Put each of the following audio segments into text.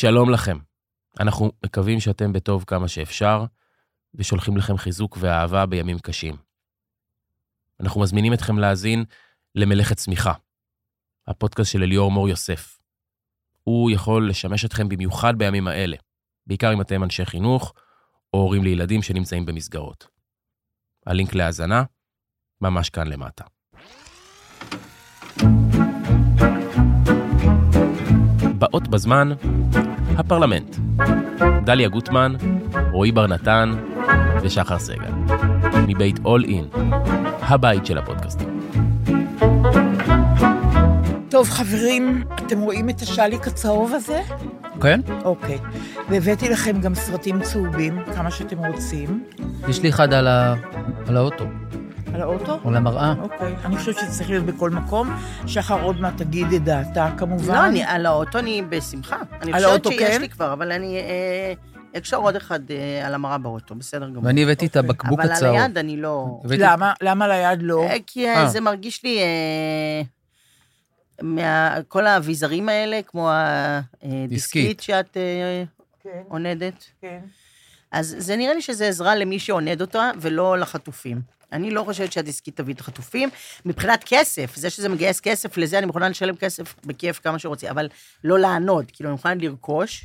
שלום לכם. אנחנו מקווים שאתם בטוב כמה שאפשר, ושולחים לכם חיזוק ואהבה בימים קשים. אנחנו מזמינים אתכם להאזין למלאכת צמיחה, הפודקאסט של אליאור מור יוסף. הוא יכול לשמש אתכם במיוחד בימים האלה, בעיקר אם אתם אנשי חינוך או הורים לילדים שנמצאים במסגרות. הלינק להאזנה ממש כאן למטה. באות בזמן, הפרלמנט. דליה גוטמן, רועי בר נתן ושחר סגל. מבית אול אין, הבית של הפודקאסטים. טוב, חברים, אתם רואים את השליק הצהוב הזה? כן? אוקיי. והבאתי לכם גם סרטים צהובים, כמה שאתם רוצים. יש לי אחד על, ה... על האוטו, על האוטו? או למראה. אוקיי. אני חושבת שזה צריך להיות בכל מקום. שחר עוד מעט תגיד את דעתה, כמובן. לא, אני, על האוטו אני בשמחה. אני על חושבת האוטו, שיש כן? לי כבר, אבל אני אה, אקשר עוד אחד אה, על המראה באוטו, בסדר גמור. ואני הבאתי את הבקבוק אבל הצהוב. על היד אני לא... הבאתי- למה? למה ליד לא? אה, כי אה, אה. זה מרגיש לי... אה, מה, כל האביזרים האלה, כמו הדיסקית דיסקית. שאת אה, כן, עונדת, כן. אז זה נראה לי שזה עזרה למי שעונד אותה, ולא לחטופים. אני לא חושבת שהדיסקית תביא את החטופים. מבחינת כסף, זה שזה מגייס כסף, לזה אני מוכנה לשלם כסף בכיף כמה שרוצים, אבל לא לענוד, כאילו, אני מוכנה לרכוש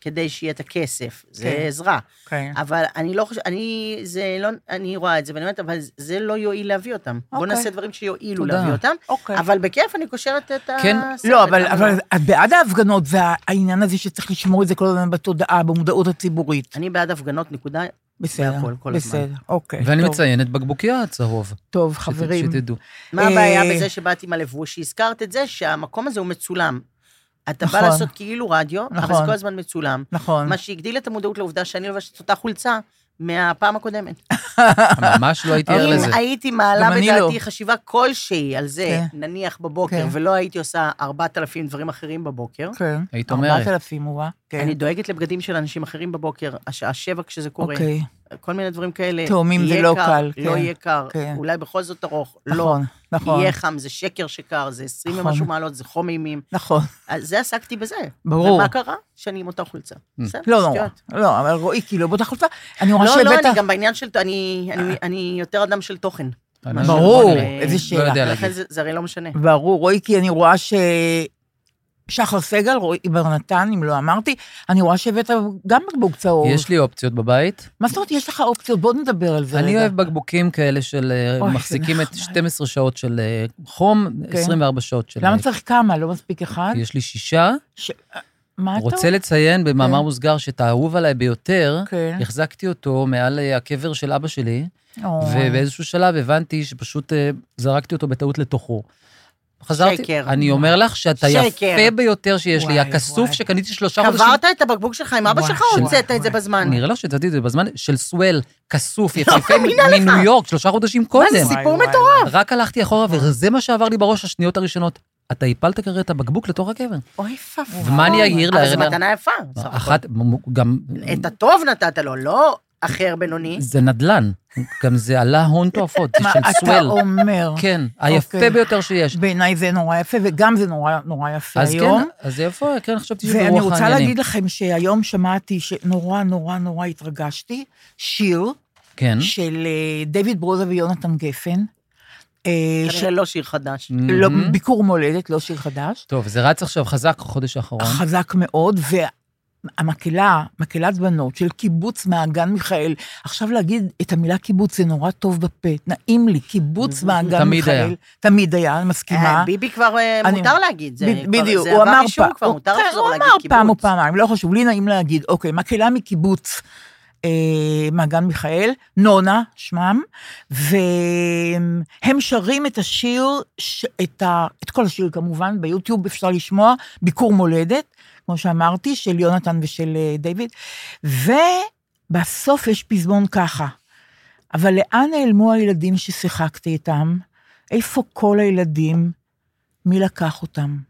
כדי שיהיה את הכסף. זה כן. עזרה. כן. אבל אני לא חושבת, אני, זה לא, אני רואה את זה, ואני אומרת, אבל זה לא יועיל להביא אותם. אוקיי. נעשה דברים שיועילו תודה. להביא אותם, אוקיי. אבל בכיף אני קושרת את כן. הסרט. לא, אבל, אבל- אבל את בעד ההפגנות והעניין הזה שצריך לשמור את זה כל הזמן בתודעה, במודעות הציבורית. אני בעד הפגנות, נקודה. בסדר, הכל, כל הזמן. בסדר, אוקיי. ואני טוב, מציין את בקבוקיה הצהוב. טוב, שת- חברים. שתדעו. מה אה, הבעיה בזה שבאתי עם הלבוש? שהזכרת את זה שהמקום הזה הוא מצולם. אתה בא נכון. לעשות כאילו רדיו, אבל נכון. זה כל הזמן מצולם. נכון. מה שהגדיל את המודעות לעובדה שאני לובשת אותה חולצה מהפעם הקודמת. ממש לא הייתי ער אם לזה. הייתי מעלה אני בדעתי לא. חשיבה כלשהי על זה, כן. נניח בבוקר, כן. ולא הייתי עושה 4,000 דברים אחרים בבוקר, כן. היית אומרת. 4,000 הוא רע. כן. אני דואגת לבגדים של אנשים אחרים בבוקר, השעה שבע כשזה קורה, אוקיי, כל מיני דברים כאלה. תאומים זה לא קר, קל, לא כן. יהיה קר, כן. אולי בכל זאת ארוך, לא. נכון, נכון, יהיה חם, זה שקר שקר, זה 20 נכון. ומשהו מעלות, זה חום אימים. נכון. אז זה עסקתי בזה. ברור. ומה קרה? שאני עם אותה חולצה. בסדר, לא נורא, שטויות. לא, אבל רועי, כאילו, באותה חולצה, אני רואה לא, לא, שהבאת... אני גם בעניין של... אני- אני- אני יותר אדם של תוכן. משהו ברור, איזה לא שאלה. יודע לכן להגיד. זה זה הרי לא משנה. ברור, רועי, כי אני רואה ש... שחר סגל, רועי בר נתן, אם לא אמרתי, אני רואה שהבאת גם בקבוק צהוב. יש לי אופציות בבית. מה זאת אומרת, יש לך אופציות? בוא נדבר על זה רגע. אני אוהב בקבוקים כאלה של... אה, אוי, מחזיקים את זה 12 שעות של אה, חום, כן. 24 שעות של... למה אה, צריך כמה? לא מספיק אחד? יש לי שישה. ש... מה אתה רוצה לציין במאמר כן. מוסגר שאת האהוב עליי ביותר, כן. החזקתי אותו מעל הקבר של אבא שלי, אוי. ובאיזשהו שלב הבנתי שפשוט זרקתי אותו בטעות לתוכו. חזרתי, שקר. אני אומר לך שאתה שקר. יפה ביותר שיש לי, וואי, הכסוף וואי. שקניתי שלושה חודשים. קברת את הבקבוק שלך עם אבא שלך או הוצאת את. זה בזמן? נראה לך שהצעתי את זה בזמן של סוול, כסוף, לא יפהפה מניו יורק, שלושה חודשים מה קודם. זה וואי, סיפור מטורף? רק הלכתי אחורה, וזה מה שעבר לי בראש השניות הראשונות. אתה הפלת כרגע את הבקבוק לתוך הקבר. אוי ואבוי. ומה אני אעיר אבל? זו מתנה יפה. אחת, גם, את הטוב נתת לו, לא אחר בינוני. זה נדל"ן, גם זה עלה הון תועפות, זה מה של אתה סוול. אומר? כן, היפה אוקיי. ביותר שיש. בעיניי זה נורא יפה, וגם זה נורא נורא יפה אז היום. כן, אז איפה, כן, חשבתי שזה ואני ברוח רוצה העניינים. להגיד לכם שהיום שמעתי שנורא נורא נורא התרגשתי, שיר כן. של אה, דיוויד ברוזה ויונתן גפן. אה, ש- כנראה לא שיר חדש. לא. ביקור מולדת, לא שיר חדש. טוב, זה רץ עכשיו חזק החודש האחרון. חזק מאוד, והמקהלה, מקהלת בנות של קיבוץ מעגן מיכאל, עכשיו להגיד את המילה קיבוץ זה נורא טוב בפה, נעים לי, קיבוץ מעגן תמיד מיכאל. היה. תמיד היה, אני מסכימה. אה, ביבי כבר אה, אני- מותר להגיד, זה ב- כבר- בדיוק, זה הוא עבר אמר אישור פעם, כבר, מותר כן, לחזור הוא להגיד אמר פעם או קיבוץ. פעמיים, לא חשוב, לי נעים להגיד, אוקיי, מקהלה מקיבוץ מעגן מיכאל, נונה, שמם, והם שרים את השיר, ש- את, ה, את כל השיר כמובן, ביוטיוב אפשר לשמוע, ביקור מולדת, כמו שאמרתי, של יונתן ושל אה, דיוויד, ובסוף יש פזמון ככה, אבל לאן נעלמו הילדים ששיחקתי איתם? איפה כל הילדים? מי לקח אותם?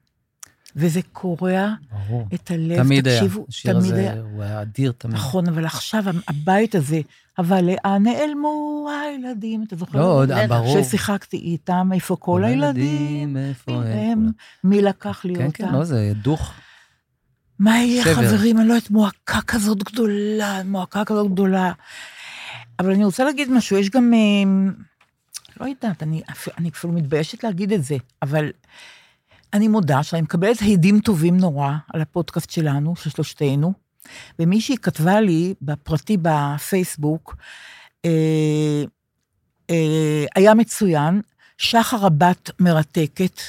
וזה קורע ברור. את הלב, תמיד היה. תקשיבו, השיר תמיד הזה היה. הוא היה אדיר תמיד. נכון, אבל עכשיו הבית הזה, אבל לאן נעלמו הילדים? אתה זוכר? לא, עוד, ברור. ששיחקתי איתם, איפה כל הילדים? איפה הם? מי לקח לי כן, אותם? כן, לא, זה דוך. מה יהיה, שבר. חברים? אני לא יודעת, מועקה כזאת גדולה, מועקה כזאת גדולה. אבל אני רוצה להגיד משהו, יש גם... אה, לא יודעת, אני, אני אפילו מתביישת להגיד את זה, אבל אני מודה שאני מקבלת הדים טובים נורא על הפודקאסט שלנו, של שלושתנו, ומישהי כתבה לי בפרטי בפייסבוק, אה, אה, היה מצוין, שחר הבת מרתקת,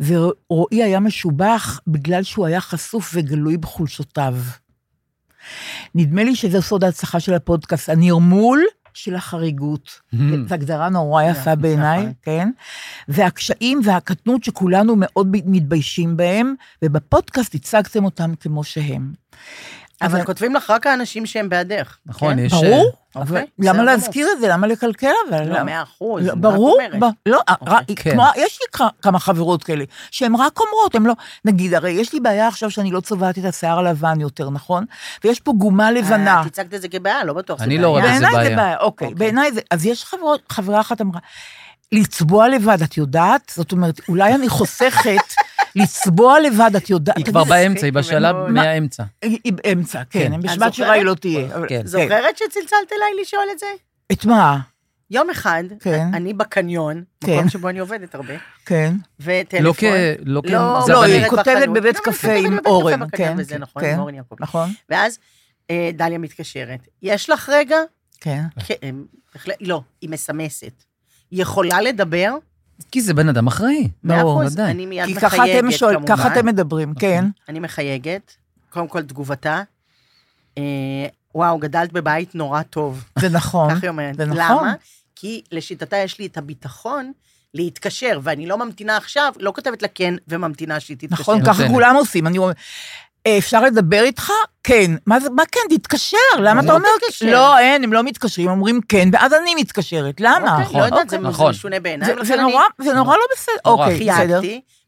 ורועי היה משובח בגלל שהוא היה חשוף וגלוי בחולשותיו. נדמה לי שזה סוד ההצלחה של הפודקאסט, הנרמול של החריגות. זו הגדרה נורא יפה נכון. בעיניי, כן? והקשיים והקטנות שכולנו מאוד מתביישים בהם, ובפודקאסט הצגתם אותם כמו שהם. אבל כותבים לך רק האנשים שהם בעדך. נכון, כן? יש... ברור, אוקיי, אבל בסדר למה. להזכיר את זה? למה לקלקל אבל? לא? מאה אחוז. לא, ברור, לא, אוקיי. רק- כן. כמו, יש לי כמה חברות כאלה, שהן רק אומרות, הן לא, נגיד, הרי יש לי בעיה עכשיו שאני לא צובעת את השיער הלבן יותר, נכון? ויש פה גומה לבנה. אה, את הצגת את זה כבעיה, לא בטוח אני לא רואה בעיה. בזה בעיניי זה בעיה. בעיה, אוקיי, אוקיי. בעיניי זה, אז יש חברות, חברה אחת אמרה, לצבוע לבד, את יודעת? זאת אומרת, אולי אני חוסכת לצבוע לבד, את יודעת? היא כבר באמצע, היא בשלב מה- מהאמצע. היא באמצע, כן, כן. בשבת שירה? היא לא תהיה. כן. כן. זוכרת שצלצלת אליי לשאול את זה? את מה? יום אחד, כן. אני בקניון, כן. מקום שבו אני עובדת הרבה, כן. וטלפון. לא כ... לא כ... לא, זה לא, היא אני- כותבת בחנות. בבית לא, קפה כותבת עם אורן, כן, וזה, כן, נכון, כן. עם אורן יעקב. נכון, ואז אה, דליה מתקשרת, יש לך רגע? כן. כן, בהחלט- לא, היא מסמסת. יכולה לדבר? כי זה בן אדם אחראי. מאה ברור, אחוז, ודאי. אני מיד כי ככה אתם מחייגת שואל, כמובן. ככה אתם מדברים, כן. אני מחייגת, קודם כל תגובתה, אה, וואו, גדלת בבית נורא טוב. זה נכון. ככה היא אומרת. זה נכון. למה? כי לשיטתה יש לי את הביטחון להתקשר, ואני לא ממתינה עכשיו, לא כותבת לה כן וממתינה שהיא תתקשר. נכון. ככה כולם עושים. אני אומרת, "אה, אפשר לדבר איתך? כן. מה זה, מה כן? תתקשר. למה אתה לא אומר? תתקשר. לא, אין, הם לא מתקשרים, אומרים כן, ואז אני מתקשרת. למה? אוקיי, לא יודעת, זה זה נכון. משונה בעיניי, זה- אני נורא, זה נורא לא בסדר. נורא. אוקיי, בסדר.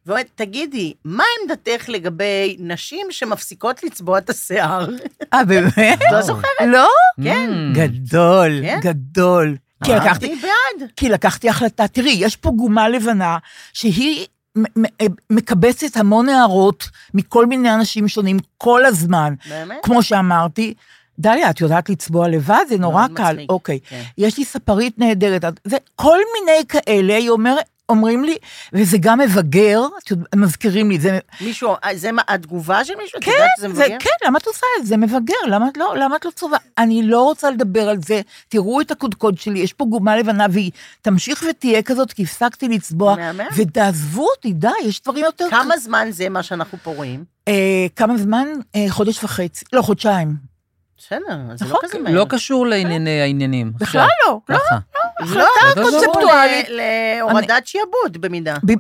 ואומרת, תגידי, מה עמדתך לגבי נשים שמפסיקות לצבוע את השיער? אה, באמת? לא זוכרת. לא? כן. Mm. גדול, כן? גדול. כי לקחתי, אמרתי בעד. כי לקחתי החלטה, תראי, יש פה גומה לבנה שהיא מקבצת המון הערות מכל מיני אנשים שונים כל הזמן. באמת? כמו שאמרתי, דליה, את יודעת לצבוע לבד? זה נורא קל. מצחיק, אוקיי. כן. יש לי ספרית נהדרת. זה כל מיני כאלה, היא אומרת, אומרים לי, וזה גם מבגר, מזכירים לי, זה, מישהו, אה, זה מה, התגובה של מישהו? כן, זה, מבגר? כן, למה את עושה את זה? זה מבגר, למה את לא, למה את לא צובעת? אני לא רוצה לדבר על זה, תראו את הקודקוד שלי, יש פה גומה לבנה, והיא תמשיך ותהיה כזאת, כי הפסקתי לצבוע, מהמם. ותעזבו אותי, די, יש דברים יותר... כמה זמן זה מה שאנחנו פה רואים? אה, כמה זמן? אה, חודש וחצי, לא, חודשיים. בסדר, זה לא נכון, כזה מהר. לא קשור לענייני העניינים. בכלל לא, לא. ככה. לא, החלטה קונספטואלית. ל- להורדת שיעבוד במידה. ב-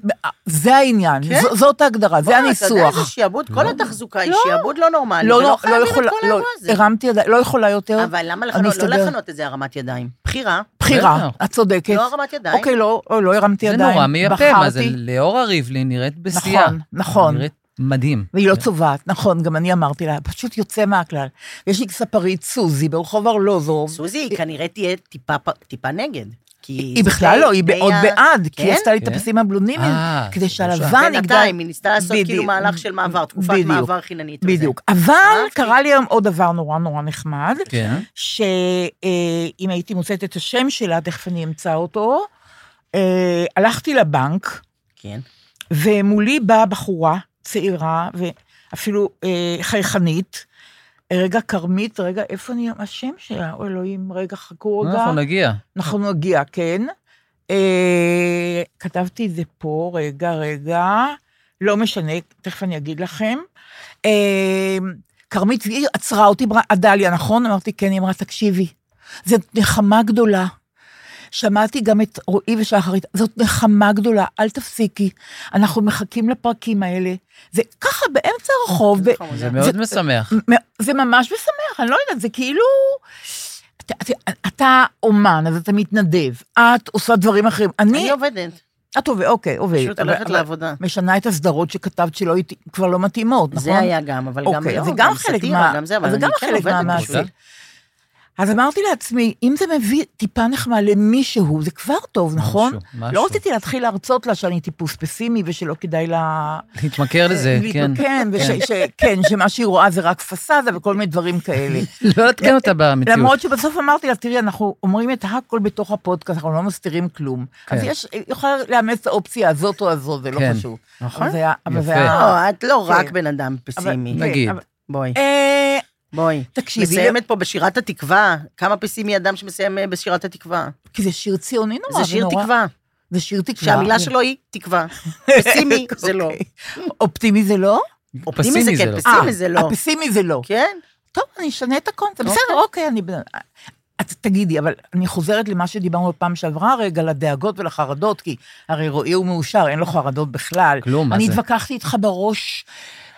זה העניין, כן? זאת ההגדרה, זה וואי, אתה יודע הניסוח. איזה שיעבוד? כל התחזוקה היא לא. שיעבוד לא נורמלי, לא, ולא לא, לא חייבים את יכולה, כל לא, האירוע הזה. הרמתי ידיים, לא יכולה יותר. אבל למה לא. לכנות את זה הרמת ידיים? בחירה, בחירה. את צודקת. לא הרמת ידיים. אוקיי, לא, לא, לא הרמתי זה ידיים. נורא מייפה, מה זה, בחרתי. לאורה ריבלין נראית בשיאה. נכון, נכון. מדהים. והיא לא צובעת, נכון, גם אני אמרתי לה, פשוט יוצא מהכלל. יש לי ספרית סוזי ברחוב ארלוזוב. סוזי, היא כנראה תהיה טיפה טיפה נגד. כי היא בכלל לא, היא מאוד ה- בעד, כי היא כן? עשתה לי את כן? הפסים הבלונים, אה, כדי. שהלבן יגדל. בינתיים, היא ניסתה לעשות כאילו. מהלך של מעבר, תקופת. מעבר חיננית. בדיוק. אבל אהבתי. קרה לי היום עוד דבר נורא נורא נחמד, כן. שאם הייתי מוצאת את השם שלה, תכף אני אמצא אותו, אה, הלכתי לבנק, כן. ומולי באה בחורה צעירה, ואפילו אה, חייכנית. רגע, כרמית, רגע, איפה אני, השם שלה? אוי, אלוהים, רגע, חכו רגע. אנחנו נגיע. אנחנו נגיע, כן. אה, כתבתי את זה פה, רגע, רגע. לא משנה, תכף אני אגיד לכם. אה, כרמית היא עצרה אותי, אמרה, עדליה, נכון? אמרתי, כן, היא אמרה, תקשיבי, זאת נחמה גדולה. שמעתי גם את רועי ושחרית, זאת נחמה גדולה, אל תפסיקי, אנחנו מחכים לפרקים האלה. זה ככה באמצע הרחוב, ב- נכון, זה מאוד משמח. מ- זה ממש משמח, אני לא יודעת, זה כאילו... אתה, אתה, אתה אומן, אז אתה מתנדב, את עושה דברים אחרים. אני, אני עובדת, את עובדת, אוקיי, עובדת. פשוט אבל- הולכת אבל לעבודה. משנה את הסדרות שכתבת שלא הת- כבר לא מתאימות, נכון? זה היה גם, אבל גם אוקיי, לא, זה גם חלק מה- גם זה, אבל זה אני גם כן חלק עובדת מהמעשה. אז אמרתי לעצמי, אם זה מביא טיפה נחמה למישהו, זה כבר טוב, נכון? משהו, משהו. לא רציתי להתחיל להרצות לה שאני טיפוס פסימי ושלא כדאי לה... להתמכר לזה, כן. כן, וש, ש, כן, שמה שהיא רואה זה רק פסאדה וכל מיני דברים כאלה. לא לעדכן אותה במציאות. למרות שבסוף אמרתי לה, תראי, אנחנו אומרים את הכל בתוך הפודקאסט, אנחנו לא מסתירים כלום. אז כן. יש, היא יכולה לאמץ את האופציה הזאת או הזאת, זה לא כן. חשוב. נכון. אבל זה היה... אבל זה יפה. היה... לא, את לא רק כן. בן אדם אבל- פסימי. כן, נגיד. אבל- בואי, אה, בואי. תקשיבי, מסיימת פה בשירת התקווה. כמה פסימי אדם שמסיים אה, בשירת התקווה? כי זה שיר ציוני נורא, זה שיר ונורא- תקווה. זה שיר תקווה. שהמילה שלו היא תקווה. פסימי זה לא. אוקיי. אופטימי זה לא? אופטימי זה כן, לא. פסימי אה, זה לא. הפסימי זה לא. כן? טוב, אני אשנה את הקונספט. אוקיי. בסדר, אוקיי, אני... את תגידי, אבל אני חוזרת למה שדיברנו בפעם שעברה רגע, לדאגות ולחרדות, כי הרי רועי הוא מאושר, אין לו חרדות בכלל. כלום, מה אני זה? התווכחתי איתך בראש,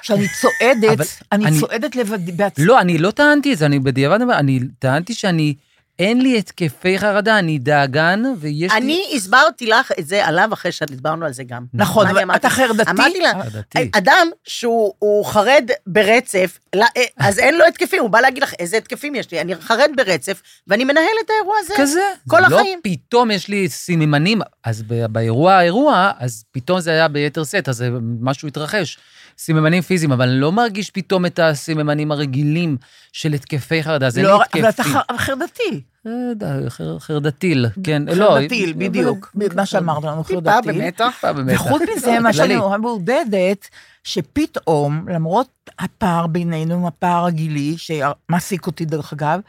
כשאני צועדת, אני אני- צועדת לבד, בעצמי. לא, אני לא טענתי את זה, אני בדיעבד אומר, אני טענתי שאני, אין לי התקפי חרדה, אני דאגן, ויש לי... אני הסברתי לך את זה עליו אחרי שדיברנו על זה גם. נכון, אני אבל אמרתי? אתה חרדתי? אמרתי לה, חרדתי. אדם שהוא הוא חרד ברצף, לא, אה, אז אין לו התקפים, הוא בא להגיד לך איזה התקפים יש לי, אני חרד ברצף, ואני מנהל את האירוע הזה. כזה. כל זה החיים. לא פתאום יש לי סממנים, אז באירוע האירוע, אז פתאום זה היה ביתר שאת, אז משהו התרחש. סממנים פיזיים, אבל אני לא מרגיש פתאום את הסממנים הרגילים של התקפי חרדה, לי לא, התקפים. אבל אתה ח- חרדתי. אה, חרדתיל, כן. לא, חרדתיל, בדיוק. מה שאמרת לנו, טיפה חרדתיל. במתח. טיפה במתח. וחוץ מזה, מה. שאני מעודדת, שפתאום, למרות הפער בינינו, הפער הגילי, שמעסיק אותי דרך אגב,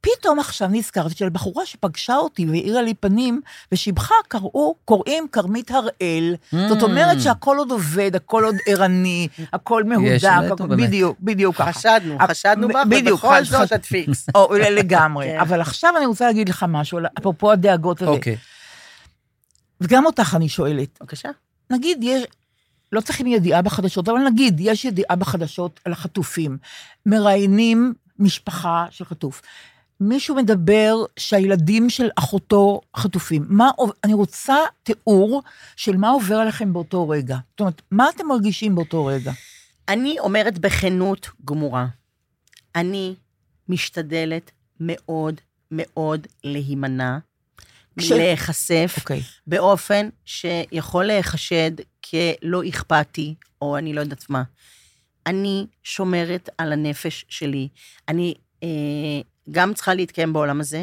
פתאום עכשיו נזכרתי של בחורה שפגשה אותי והאירה לי פנים, ושיבחה קראו, קוראים כרמית הראל. זאת אומרת שהכל עוד עובד, הכל עוד ערני, הכל מהודק, הכל- באמת. בדיוק, בדיוק ככה. חשדנו, אה, חשדנו בך, בדיוק, ובכל חש- זאת את פיקס. או, לגמרי. כן. אבל עכשיו אני רוצה להגיד לך משהו, אפרופו הדאגות הזה. אוקיי. וגם אותך אני שואלת. בבקשה. נגיד יש, לא צריכים ידיעה בחדשות, אבל נגיד יש ידיעה בחדשות על החטופים. מראיינים משפחה של חטוף. מישהו מדבר שהילדים של אחותו חטופים. מה, אני רוצה תיאור של מה עובר עליכם באותו רגע. זאת אומרת, מה אתם מרגישים באותו רגע? אני אומרת בכנות גמורה, אני משתדלת מאוד מאוד להימנע כש- מלהיחשף אוקיי. באופן שיכול להיחשד כלא אכפתי, או אני לא יודעת מה. אני שומרת על הנפש שלי. אני אה, גם צריכה להתקיים בעולם הזה,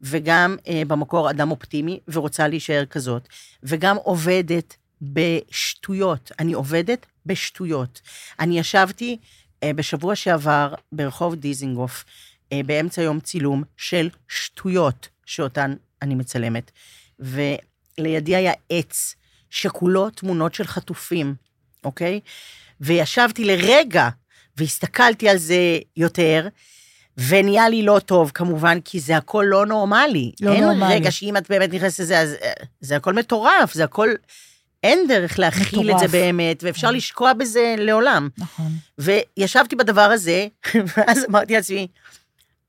וגם אה, במקור אדם אופטימי, ורוצה להישאר כזאת, וגם עובדת בשטויות. אני עובדת בשטויות. אני ישבתי אה, בשבוע שעבר ברחוב דיזינגוף, אה, באמצע יום צילום של שטויות שאותן אני מצלמת, ולידי היה עץ שכולו תמונות של חטופים, אוקיי? וישבתי לרגע והסתכלתי על זה יותר, ונהיה לי לא טוב, כמובן, כי זה הכל לא נורמלי. לא אין נורמלי. רגע שאם את באמת נכנסת לזה, אז אה, זה הכל מטורף, זה הכל... אין דרך להכיל את זה מטורף. באמת, ואפשר לשקוע בזה לעולם. נכון. וישבתי בדבר הזה, ואז אמרתי לעצמי,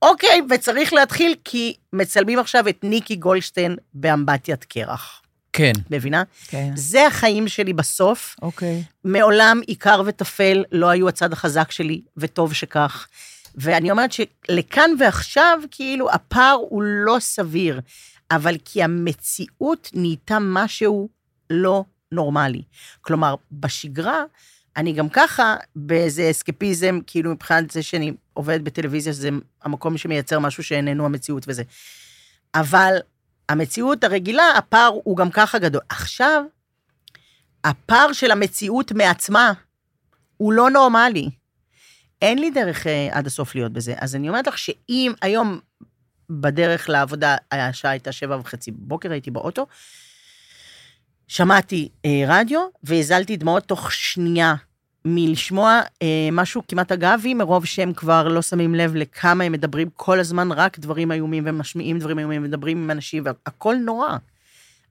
אוקיי, וצריך להתחיל, כי מצלמים עכשיו את ניקי גולדשטיין באמבטיית קרח. כן. מבינה? כן. זה החיים שלי בסוף. אוקיי. מעולם עיקר וטפל לא היו הצד החזק שלי, וטוב שכך. ואני אומרת שלכאן ועכשיו, כאילו, הפער הוא לא סביר, אבל כי המציאות נהייתה משהו לא נורמלי. כלומר, בשגרה, אני גם ככה באיזה אסקפיזם, כאילו מבחינת זה שאני עובדת בטלוויזיה, שזה המקום שמייצר משהו שאיננו המציאות וזה. אבל המציאות הרגילה, הפער הוא גם ככה גדול. עכשיו, הפער של המציאות מעצמה הוא לא נורמלי. אין לי דרך אה, עד הסוף להיות בזה. אז אני אומרת לך שאם היום בדרך לעבודה, השעה הייתה שבע וחצי בבוקר, הייתי באוטו, שמעתי אה, רדיו והזלתי דמעות תוך שנייה מלשמוע אה, משהו כמעט אגבי, מרוב שהם כבר לא שמים לב לכמה הם מדברים כל הזמן רק דברים איומים ומשמיעים דברים איומים ומדברים עם אנשים והכל נורא.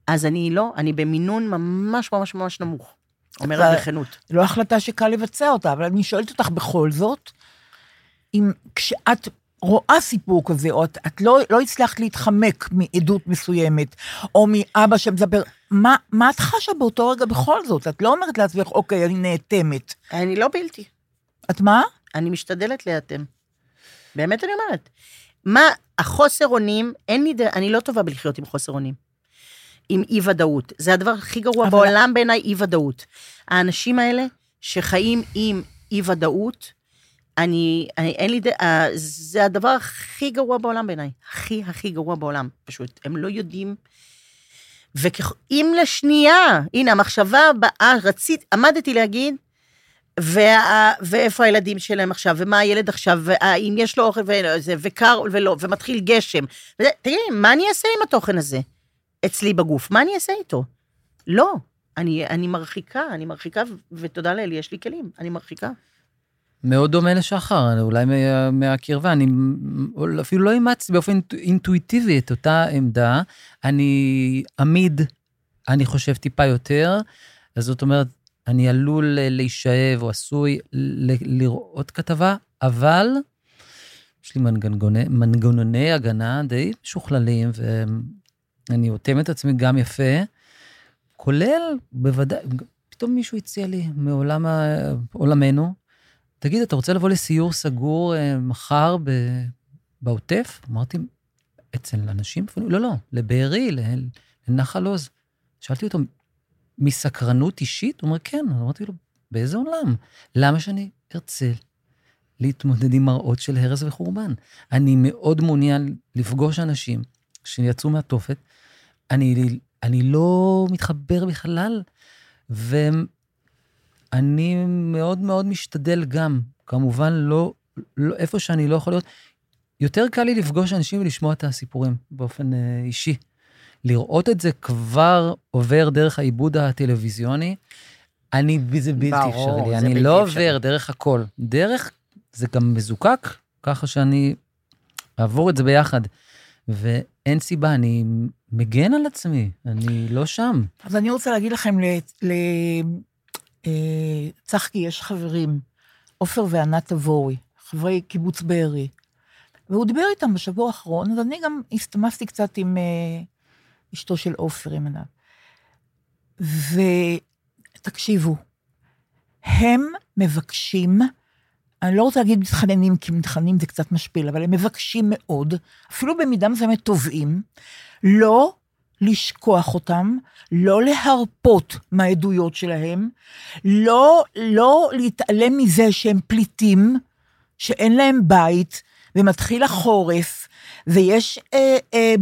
אז אני לא, אני במינון ממש ממש ממש נמוך. אומרת בכנות. לא החלטה שקל לבצע אותה, אבל אני שואלת אותך בכל זאת, אם כשאת רואה סיפור כזה, או את, את לא, לא הצלחת להתחמק מעדות מסוימת, או מאבא שמדבר, מה, מה את חשה באותו רגע בכל זאת? את לא אומרת לעצמך, אוקיי, אני נאטמת. אני לא בלתי. את מה? אני משתדלת להיאטם. באמת אני אומרת. מה, החוסר אונים, אין לי, ד- אני לא טובה בלחיות עם חוסר אונים. עם אי-ודאות. זה הדבר הכי גרוע אבל- בעולם בעיניי, אי-ודאות. האנשים האלה שחיים עם אי-ודאות, אני, אני, אין לי, אה, זה הדבר הכי גרוע בעולם בעיניי. הכי הכי גרוע בעולם, פשוט. הם לא יודעים. ואם לשנייה, הנה, המחשבה הבאה, רצית, עמדתי להגיד, וה, ואיפה הילדים שלהם עכשיו, ומה הילד עכשיו, והאם יש לו אוכל וזה, וקר ולא, ומתחיל גשם. וזה, תגידי, מה אני אעשה עם התוכן הזה אצלי בגוף? מה אני אעשה איתו? לא. אני, אני מרחיקה, אני מרחיקה, ותודה לאל, יש לי כלים, אני מרחיקה. מאוד דומה לשחר, אולי מה, מהקרבה. אני אפילו לא אימצתי באופן אינטואיטיבי את אותה עמדה. אני עמיד, אני חושב, טיפה יותר. אז זאת אומרת, אני עלול להישאב או עשוי ל- לראות כתבה, אבל יש לי מנגנוני, מנגנוני הגנה די משוכללים, ואני אוטם את עצמי גם יפה, כולל, בוודאי, פתאום מישהו הציע לי מעולם ה- עולמנו, תגיד, אתה רוצה לבוא לסיור סגור אה, מחר ב... בעוטף? אמרתי, אצל אנשים? אפילו, לא, לא, לבארי, לנחל עוז. שאלתי אותו, מסקרנות אישית? הוא אומר, כן. אמרתי לו, באיזה עולם? למה שאני ארצה להתמודד עם מראות של הרס וחורבן? אני מאוד מעוניין לפגוש אנשים שיצאו מהתופת. אני, אני לא מתחבר בכלל, ואני מאוד מאוד משתדל גם, כמובן לא, לא, איפה שאני לא יכול להיות, יותר קל לי לפגוש אנשים ולשמוע את הסיפורים באופן אה, אישי. לראות את זה כבר עובר דרך העיבוד הטלוויזיוני, אני, זה בלתי ברור, אפשרי לי. אני לא אפשרי. עובר דרך הכל. דרך, זה גם מזוקק, ככה שאני אעבור את זה ביחד. ואין סיבה, אני מגן על עצמי, אני לא שם. אז אני רוצה להגיד לכם, לצחקי יש חברים, עופר וענת תבורי, חברי קיבוץ בארי, והוא דיבר איתם בשבוע האחרון, אז אני גם הסתמסתי קצת עם אה, אשתו של עופר, עם ענת. ותקשיבו, הם מבקשים, אני לא רוצה להגיד מתחננים, כי מתחננים זה קצת משפיל, אבל הם מבקשים מאוד, אפילו במידה מסוימת תובעים, לא לשכוח אותם, לא להרפות מהעדויות שלהם, לא, לא להתעלם מזה שהם פליטים, שאין להם בית, ומתחיל החורף, ויש, אה, אה,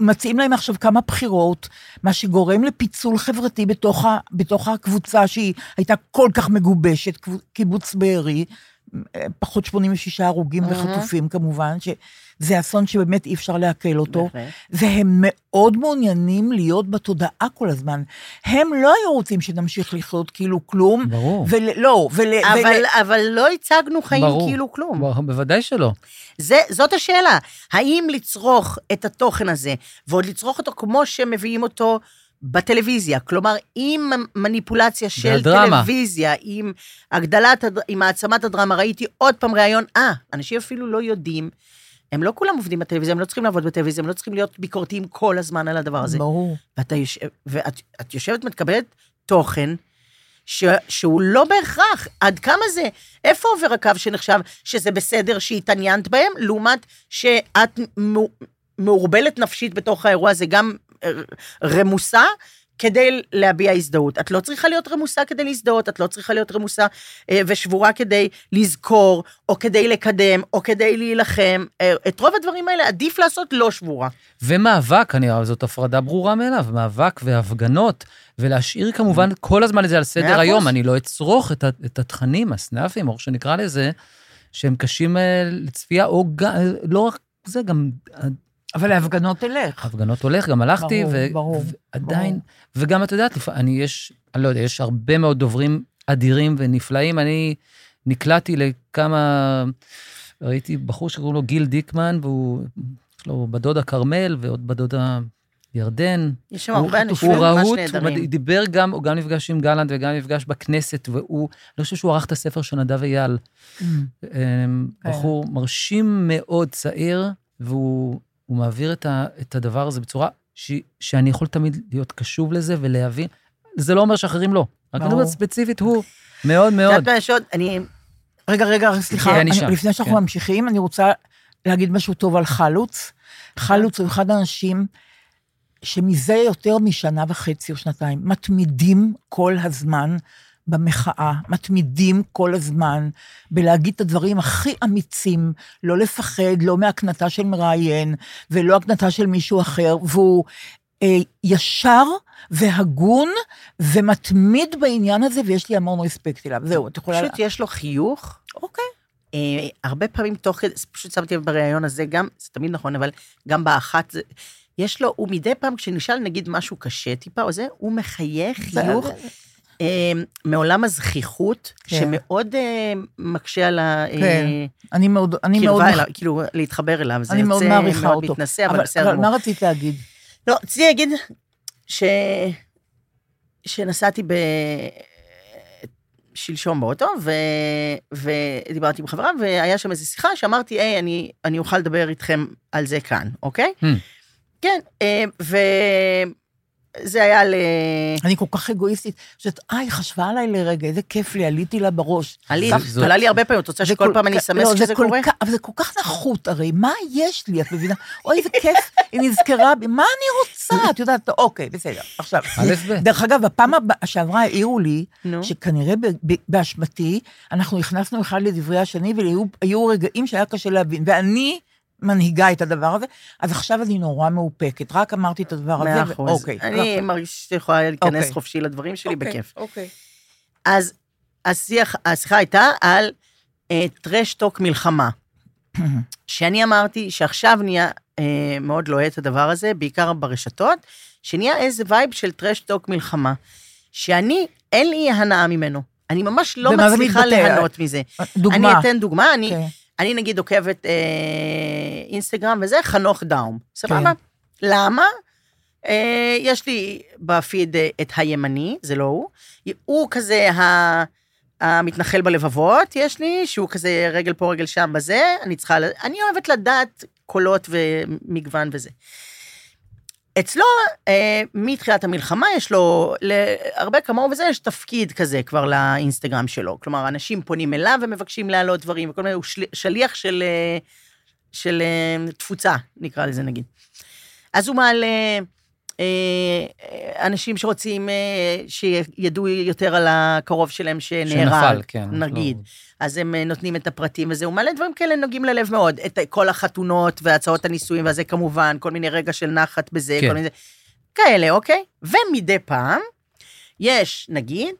מציעים להם עכשיו כמה בחירות, מה שגורם לפיצול חברתי בתוך, ה, בתוך הקבוצה שהיא הייתה כל כך מגובשת, קיבוץ בארי, פחות 86 הרוגים אהה. וחטופים כמובן, שזה אסון שבאמת אי אפשר לעכל אותו. בהחלט. והם מאוד מעוניינים להיות בתודעה כל הזמן. הם לא היו רוצים שנמשיך לחיות כאילו כלום. ברור. ולא, ול... אבל, ול... אבל לא הצגנו חיים ברור. כאילו כלום. ברור, בוודאי שלא. זה, זאת השאלה. האם לצרוך את התוכן הזה, ועוד לצרוך אותו כמו שמביאים אותו בטלוויזיה, כלומר, עם מניפולציה של והדרמה. טלוויזיה, עם הגדלת, עם העצמת הדרמה, ראיתי עוד פעם ראיון, אה, אנשים אפילו לא יודעים, הם לא כולם עובדים בטלוויזיה, הם לא צריכים לעבוד בטלוויזיה, הם לא צריכים להיות ביקורתיים כל הזמן על הדבר הזה. ברור. ואתה יושב, ואת את יושבת, מתקבלת תוכן, ש, שהוא לא בהכרח, עד כמה זה, איפה עובר הקו שנחשב שזה בסדר שהתעניינת בהם, לעומת שאת מעורבלת נפשית בתוך האירוע הזה, גם רמוסה, כדי להביע הזדהות. את לא צריכה להיות רמוסה כדי להזדהות, את לא צריכה להיות רמוסה אה, ושבורה כדי לזכור, או כדי לקדם, או כדי להילחם. אה, את רוב הדברים האלה עדיף לעשות לא שבורה. ומאבק, אני, זאת הפרדה ברורה מאליו, מאבק והפגנות, ולהשאיר כמובן כל הזמן את זה על סדר היום. אני לא אצרוך את, את התכנים, הסנאפים, או איך שנקרא לזה, שהם קשים אה, לצפייה, או לא רק זה, גם אבל להפגנות תלך. הפגנות הולך, גם הלכתי, ברור, ו- ברור, ועדיין, ברור. וגם את יודעת, אני יש, אני לא יודע, יש הרבה מאוד דוברים אדירים ונפלאים. אני נקלעתי לכמה, ראיתי בחור שקוראים לו גיל דיקמן, והוא, יש לו בת דודה כרמל ועוד בת דודה ירדן. יש שם הוא- הרבה אנשים הוא ממש רהוט, הוא נהדרים. דיבר גם, הוא גם נפגש עם גלנט וגם נפגש בכנסת, והוא, אני חושב שהוא ערך את הספר של נדב אייל. Mm. אמ, כן. בחור מרשים מאוד, צעיר, והוא הוא מעביר את, ה, את הדבר הזה בצורה ש, שאני יכול תמיד להיות קשוב לזה ולהבין. זה לא אומר שאחרים לא. רק אני. אומר ספציפית, הוא מאוד את מאוד. יודעת מה יש עוד? אני... רגע, רגע, סליחה, כן, אני לפני שאנחנו כן. ממשיכים, אני רוצה להגיד משהו טוב על חלוץ. חלוץ הוא אחד האנשים שמזה יותר משנה וחצי או שנתיים מתמידים כל הזמן במחאה, מתמידים כל הזמן בלהגיד את הדברים הכי אמיצים, לא לפחד, לא מהקנטה של מראיין ולא הקנטה של מישהו אחר, והוא אה, ישר והגון ומתמיד בעניין הזה, ויש לי המון רספקט אליו. זהו, את יכולה... פשוט יש לו חיוך. אוקיי. אה, הרבה פעמים תוך כדי, פשוט שמתי לב בריאיון הזה, גם, זה תמיד נכון, אבל גם באחת, זה, יש לו, הוא מדי פעם, כשנשאל נגיד משהו קשה טיפה או זה, הוא מחייך זה- חיוך אה, מעולם הזכיחות, כן. שמאוד אה, מקשה על ה... אה, כן, אני מאוד, אני מאוד, קרבה אליו, כאילו, להתחבר אליו. זה אני מאוד יוצא מעריכה מאוד אותו. מתנשא, אבל בסדר אבל. מה רצית להגיד? לא, רציתי להגיד ש... שנסעתי ב... שלשום באוטו, ו... ודיברתי עם חברה, והיה שם איזו שיחה שאמרתי, היי, אני, אני אוכל לדבר איתכם על זה כאן, אוקיי? Hmm. כן, אה, וזה היה ל... אני כל כך אגואיסטית, שאת, אה, היא חשבה עליי לרגע, איזה כיף לי, עליתי לה בראש. עלי, זה- זאת- עלה לי הרבה פעמים, את רוצה זה שכל כל פעם אני אסמס לא, זה כשזה כל קורה? אבל זה כל כך נחות הרי, מה יש לי, את מבינה? אוי, איזה כיף, היא נזכרה בי, מה אני רוצה? את יודעת, אוקיי, בסדר, עכשיו. דרך אגב, בפעם שעברה העירו לי. שכנראה ב- ב- באשמתי, אנחנו נכנסנו אחד לדברי השני, והיו רגעים שהיה קשה להבין, ואני מנהיגה את הדבר הזה, אז עכשיו אני נורא מאופקת, רק אמרתי את הדבר הזה, ו-. אוקיי. אני מרגיש שאת יכולה להיכנס אוקיי. חופשי לדברים שלי אוקיי, בכיף. אוקיי. אז השיח, השיחה הייתה על אה, טרשטוק מלחמה. שאני אמרתי שעכשיו נהיה אה, מאוד לוהט הדבר הזה, בעיקר ברשתות, שנהיה איזה vibe של trash talk מלחמה, שאני, אין לי הנאה ממנו. אני ממש לא מצליחה? ליהנות מזה. דוגמה. אני אתן דוגמה, אני, כן. אני נגיד עוקבת אה, אינסטגרם וזה, חנוך דאום, סבבה? כן. למה? אה, יש לי בפיד אה, את הימני, זה לא הוא. הוא כזה ה... המתנחל בלבבות, יש לי, שהוא כזה רגל פה, רגל שם בזה, אני צריכה, אני אוהבת לדעת קולות ומגוון וזה. אצלו, אה, מתחילת המלחמה, יש לו, להרבה כמוהו וזה, יש תפקיד כזה כבר לאינסטגרם שלו. כלומר, אנשים פונים אליו ומבקשים להעלות דברים, וכל מיני, הוא של, שליח של, אה, של אה, תפוצה, נקרא לזה נגיד. אז הוא מעלה אנשים שרוצים אה, שידעו יותר על הקרוב שלהם שנהרג, שנפל, כן. נגיד. לא- אז הם אה, נותנים את הפרטים וזה, הוא מלא דברים כאלה נוגעים ללב מאוד. את כל החתונות והצעות הנישואים והזה כמובן, כל מיני רגע של נחת בזה, כן. כל מיני... כאלה, אוקיי? ומדי פעם, יש, נגיד,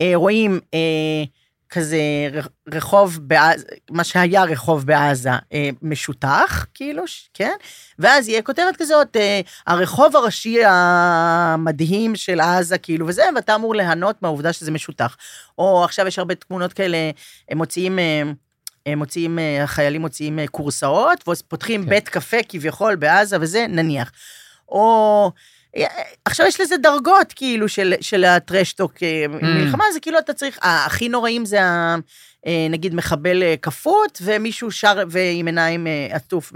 אה, רואים אה, כזה רחוב בעזה, מה שהיה רחוב בעזה, אה, משותח, כאילו, כן? ואז יהיה כותרת כזאת, אה, הרחוב הראשי המדהים של עזה, כאילו, וזה, ואתה אמור ליהנות מהעובדה שזה משותח. או עכשיו יש הרבה תמונות כאלה, הם מוציאים... אה, הם מוציאים, החיילים מוציאים כורסאות, ופותחים כן. בית קפה כביכול בעזה וזה, נניח. או... עכשיו יש לזה דרגות, כאילו, של, של הטרשטוק אה, מלחמה, זה כאילו אתה צריך, הכי נוראים זה, ה- אה, נגיד, מחבל אה, כפות, ומישהו שר, ועם עיניים אה, עטוף,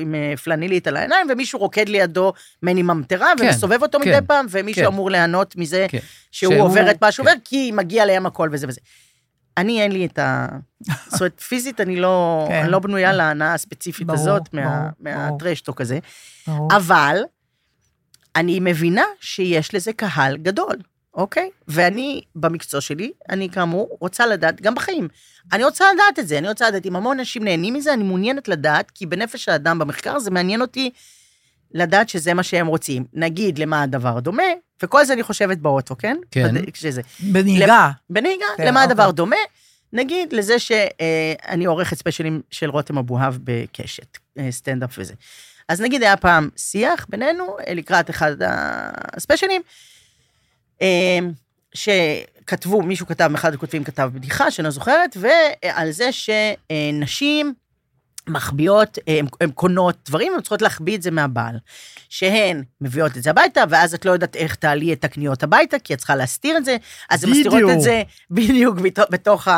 עם פלנילית על העיניים, ומישהו רוקד לידו מני ממטרה, כן, ומסובב אותו כן, מדי פעם, ומישהו כן. אמור ליהנות מזה כן. שהוא שהוא- עובר את מה שהוא כן. עובר, כי מגיע להם הכל וזה וזה. אני, אין לי את ה... זאת אומרת, פיזית אני לא, כן. אני לא בנויה להנאה הספציפית ברור, הזאת, ברור, מה- ברור. מהטרשטוק הזה. ברור. אבל אני מבינה שיש לזה קהל גדול, אוקיי? ואני, במקצוע שלי, אני כאמור רוצה לדעת, גם בחיים, אני רוצה לדעת את זה, אני רוצה לדעת אם המון אנשים נהנים מזה, אני מעוניינת לדעת, כי בנפש האדם במחקר זה מעניין אותי לדעת שזה מה שהם רוצים. נגיד, למה הדבר דומה, וכל זה אני חושבת באוטו, כן? כן. כשזה. בנהיגה. בנהיגה, כן, למה הדבר אוקיי. דומה? נגיד לזה שאני עורכת ספיישלים של רותם אבוהב בקשת, אה, סטנדאפ וזה. אז נגיד היה פעם שיח בינינו אה, לקראת אחד הספיישלים, אה, שכתבו, מישהו כתב, אחד הכותבים כתב בדיחה שאני לא זוכרת, ועל זה שנשים מחביאות, אה, הן- הן קונות דברים, הן צריכות להחביא את זה מהבעל. שהן מביאות את זה הביתה, ואז את לא יודעת איך תעלי את הקניות הביתה, כי את צריכה להסתיר את זה, אז הן מסתירות. את זה בדיוק בתוך- בתוך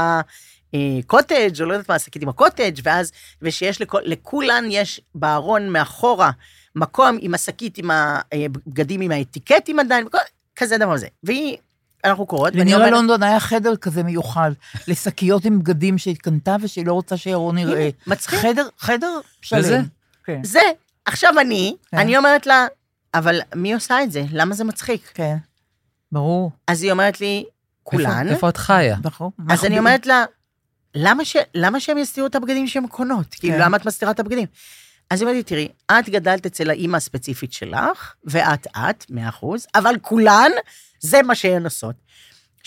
הקוטג', או לא יודעת מה, השקית עם הקוטג', ואז, ושיש לכ, לכולן, יש בארון מאחורה מקום עם השקית, עם הבגדים, עם האטיקטים עדיין, וכל, כזה דבר זה. והיא אנחנו קוראות, ואני לנירה אומרת, לונדון היה חדר כזה מיוחד, לשקיות עם בגדים שהיא קנתה ושהיא לא רוצה שירון יראה. מצחיק. חדר, חדר שלם. וזה? כן, זה, עכשיו אני, כן. אני אומרת לה, אבל מי עושה את זה? למה זה מצחיק? כן, ברור. אז היא אומרת לי, כולן. איפה- איפה את חיה? נכון. אז אני אומרת לה, למה, ש... למה שהם יסתירו את הבגדים שהן קונות? כאילו, כן. למה את מסתירה את הבגדים? אז לי, תראי, את גדלת אצל האימא הספציפית שלך, ואת את, מאה אחוז, אבל כולן, זה מה שהן עושות.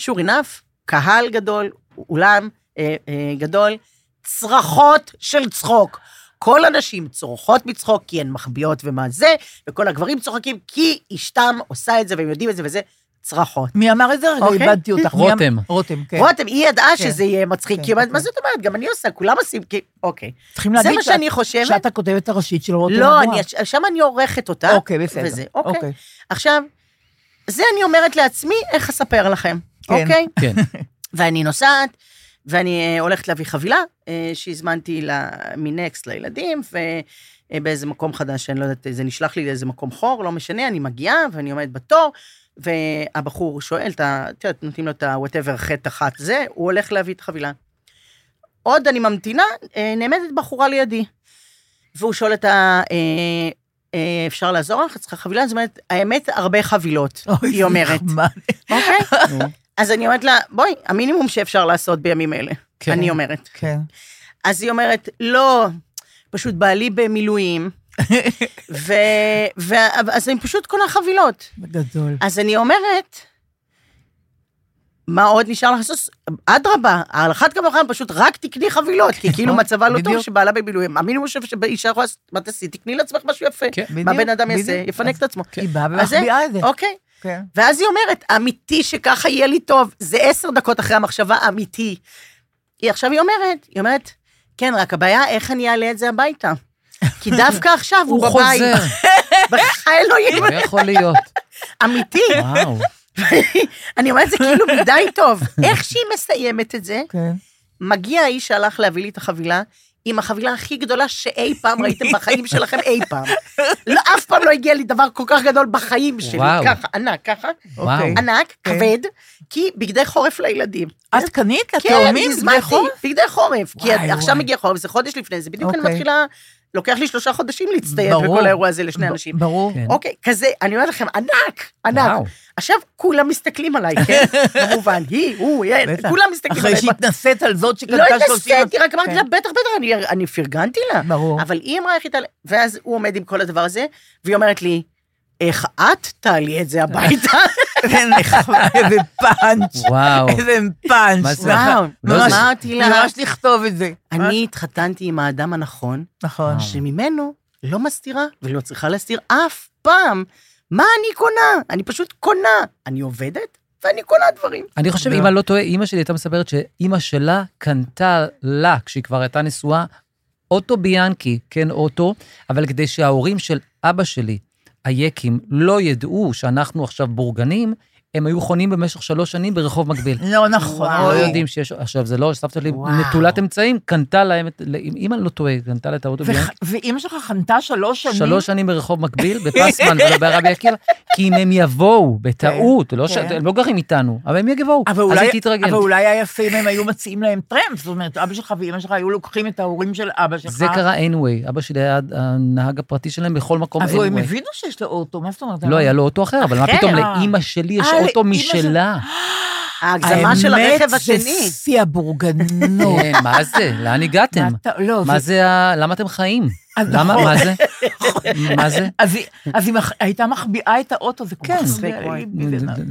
sure enough, קהל גדול, אולם אה, אה, גדול, צרחות של צחוק. כל הנשים צורחות מצחוק כי הן מחביאות ומה זה, וכל הגברים צוחקים כי אשתם עושה את זה והם יודעים את זה וזה, צרחות. מי אמר את זה? רגע, אוקיי. איבדתי אותך. אמ- רותם. רותם, כן. רותם, היא ידעה כן. שזה יהיה מצחיק, כן, כי היא אומרת, אוקיי. מה זאת אומרת? גם אני עושה, כולם עושים, כי... אוקיי. צריכים זה להגיד שאת- שאני חושבת. שאת הכותבת הראשית של רותם לא. אני, שם אני עורכת אותה. אוקיי, בסדר. וזה, אוקיי. עכשיו, זה אני אומרת לעצמי, איך אספר לכם, כן. אוקיי? כן. ואני נוסעת, ואני אה, הולכת להביא חבילה אה, שהזמנתי לה- מנקסט לילדים, ובאיזה מקום חדש, אני לא יודעת, זה נשלח לי לאיזה מקום חור, לא משנה, אני מגיעה, ואני עומדת בתור, והבחור שואל, את יודעת, נותנים לו את ה-whatever חטא אחת זה, הוא הולך להביא את החבילה. עוד אני ממתינה, אה, נעמדת בחורה לידי. והוא שואל את ה... אה, אה, אפשר לעזור לך? את צריכה חבילה? זאת אומרת, האמת, הרבה חבילות, היא אומרת. אוקיי? אז אני אומרת לה, בואי, המינימום שאפשר לעשות בימים אלה, כן. אני אומרת. כן. אז היא אומרת, לא, פשוט בעלי במילואים, ו... ו... אז אני פשוט קונה חבילות. גדול. אז אני אומרת, מה עוד נשאר לך לעשות? אדרבה, על אחת כמה וכמה פשוט רק תקני חבילות, כי כאילו מצבה לא טוב. שבעלה במילואים. המינימום שאישה יכולה לעשות, מה תעשי? תקני לעצמך משהו יפה. כן. מה בן אדם יעשה? יפנק את עצמו. היא באה ומחביאה את זה. אוקיי. כן. ואז היא אומרת, אמיתי שככה יהיה לי טוב, זה עשר דקות אחרי המחשבה, אמיתי. היא עכשיו היא אומרת, היא אומרת, כן, רק הבעיה, איך אני אעלה את זה הביתה? כי דווקא עכשיו הוא הוא בבית. חוזר, בחיי אלוהים, לא יכול להיות. אמיתי. וואו. אני אומרת, זה כאילו מדי טוב. איך שהיא מסיימת את זה, כן. מגיע האיש שהלך להביא לי את החבילה, עם החבילה הכי גדולה שאי פעם ראיתם בחיים שלכם אי פעם. לא, אף פעם לא הגיע לי דבר כל כך גדול בחיים שלי, וואו. ככה, ענק, ככה, וואו. אוקיי. ענק, כן. כבד, כי בגדי חורף לילדים. את קנית כן, לתאומים? הזמנתי? בגדי חורף. כי וואי, עכשיו וואי. מגיע חורף, זה חודש לפני זה, בדיוק אני אוקיי. מתחילה, לוקח לי שלושה חודשים להצטייד. בכל האירוע הזה לשני אנשים. ברור. כן. אוקיי, כזה, אני אומרת לכם, ענק, ענק. עכשיו כולם מסתכלים עליי, כן? כמובן, היא, הוא. כולם מסתכלים אחרי עליי. שהתנשאת על זאת לא שקנתה 30... התנסיתי, רק אמרתי כן. לה, בטח, בטח, אני- אני פרגנתי לה. ברור. אבל היא אמרה איך היא תעלה, ואז הוא עומד עם כל הדבר הזה, והיא אומרת לי, איך את תעלי את זה הביתה? איזה נחמד, איזה פאנץ'. וואו. איזה פאנץ'. מה זה? וואו, לא, ממש- זה- אמרתי לה, ממש לכתוב את זה. אני התחתנתי עם האדם הנכון, נכון. שממנו לא מסתירה ולא צריכה להסתיר אף פעם. מה אני קונה? אני פשוט קונה. אני עובדת ואני קונה דברים. אני חושב, לא. אם אני לא טועה, אימא שלי הייתה מספרת שאימא שלה קנתה לה, כשהיא כבר הייתה נשואה, אוטו ביאנקי, כן אוטו, אבל כדי שההורים של אבא שלי, היקים, לא ידעו שאנחנו עכשיו בורגנים, הם היו חונים במשך שלוש שנים ברחוב מקביל. לא נכון. לא. יודעים שיש, עכשיו זה לא, סבתא שלי. נטולת אמצעים, קנתה להם, את- אם אני לא טועה, קנתה לה את האוטו ואימא שלך חנתה שלוש שנים? שלוש שנים ברחוב מקביל, בפסמן ברבי עקיבא, כי אם הם יבואו, בטעות, לא ש- כן. הם לא גרים איתנו, אבל הם יבואו, אז היא תתרגל. אבל אולי היה יפה אם הם היו מציעים להם טרמפ, זאת אומרת, אבא שלך ואימא שלך היו לוקחים את ההורים של אבא שלך. זה קרה anyway, אבא שלי היה הנהג הפרטי שלהם בכל מקום אז הם anyway. הבינו שיש לו אוטו, מה זאת אומרת? לא, היה לו אוטו אחר, אבל מה. פתאום, לאימא שלי יש אה, אוטו משלה. ההגזמה של הרכב השני. האמת זה שיא הבורגנות. כן, מה זה? לאן הגעתם? מה לא, זה-. למה אתם חיים? אז למה, נכון. מה זה? מה זה? אז היא- הייתה מחביאה את האוטו, זה כן.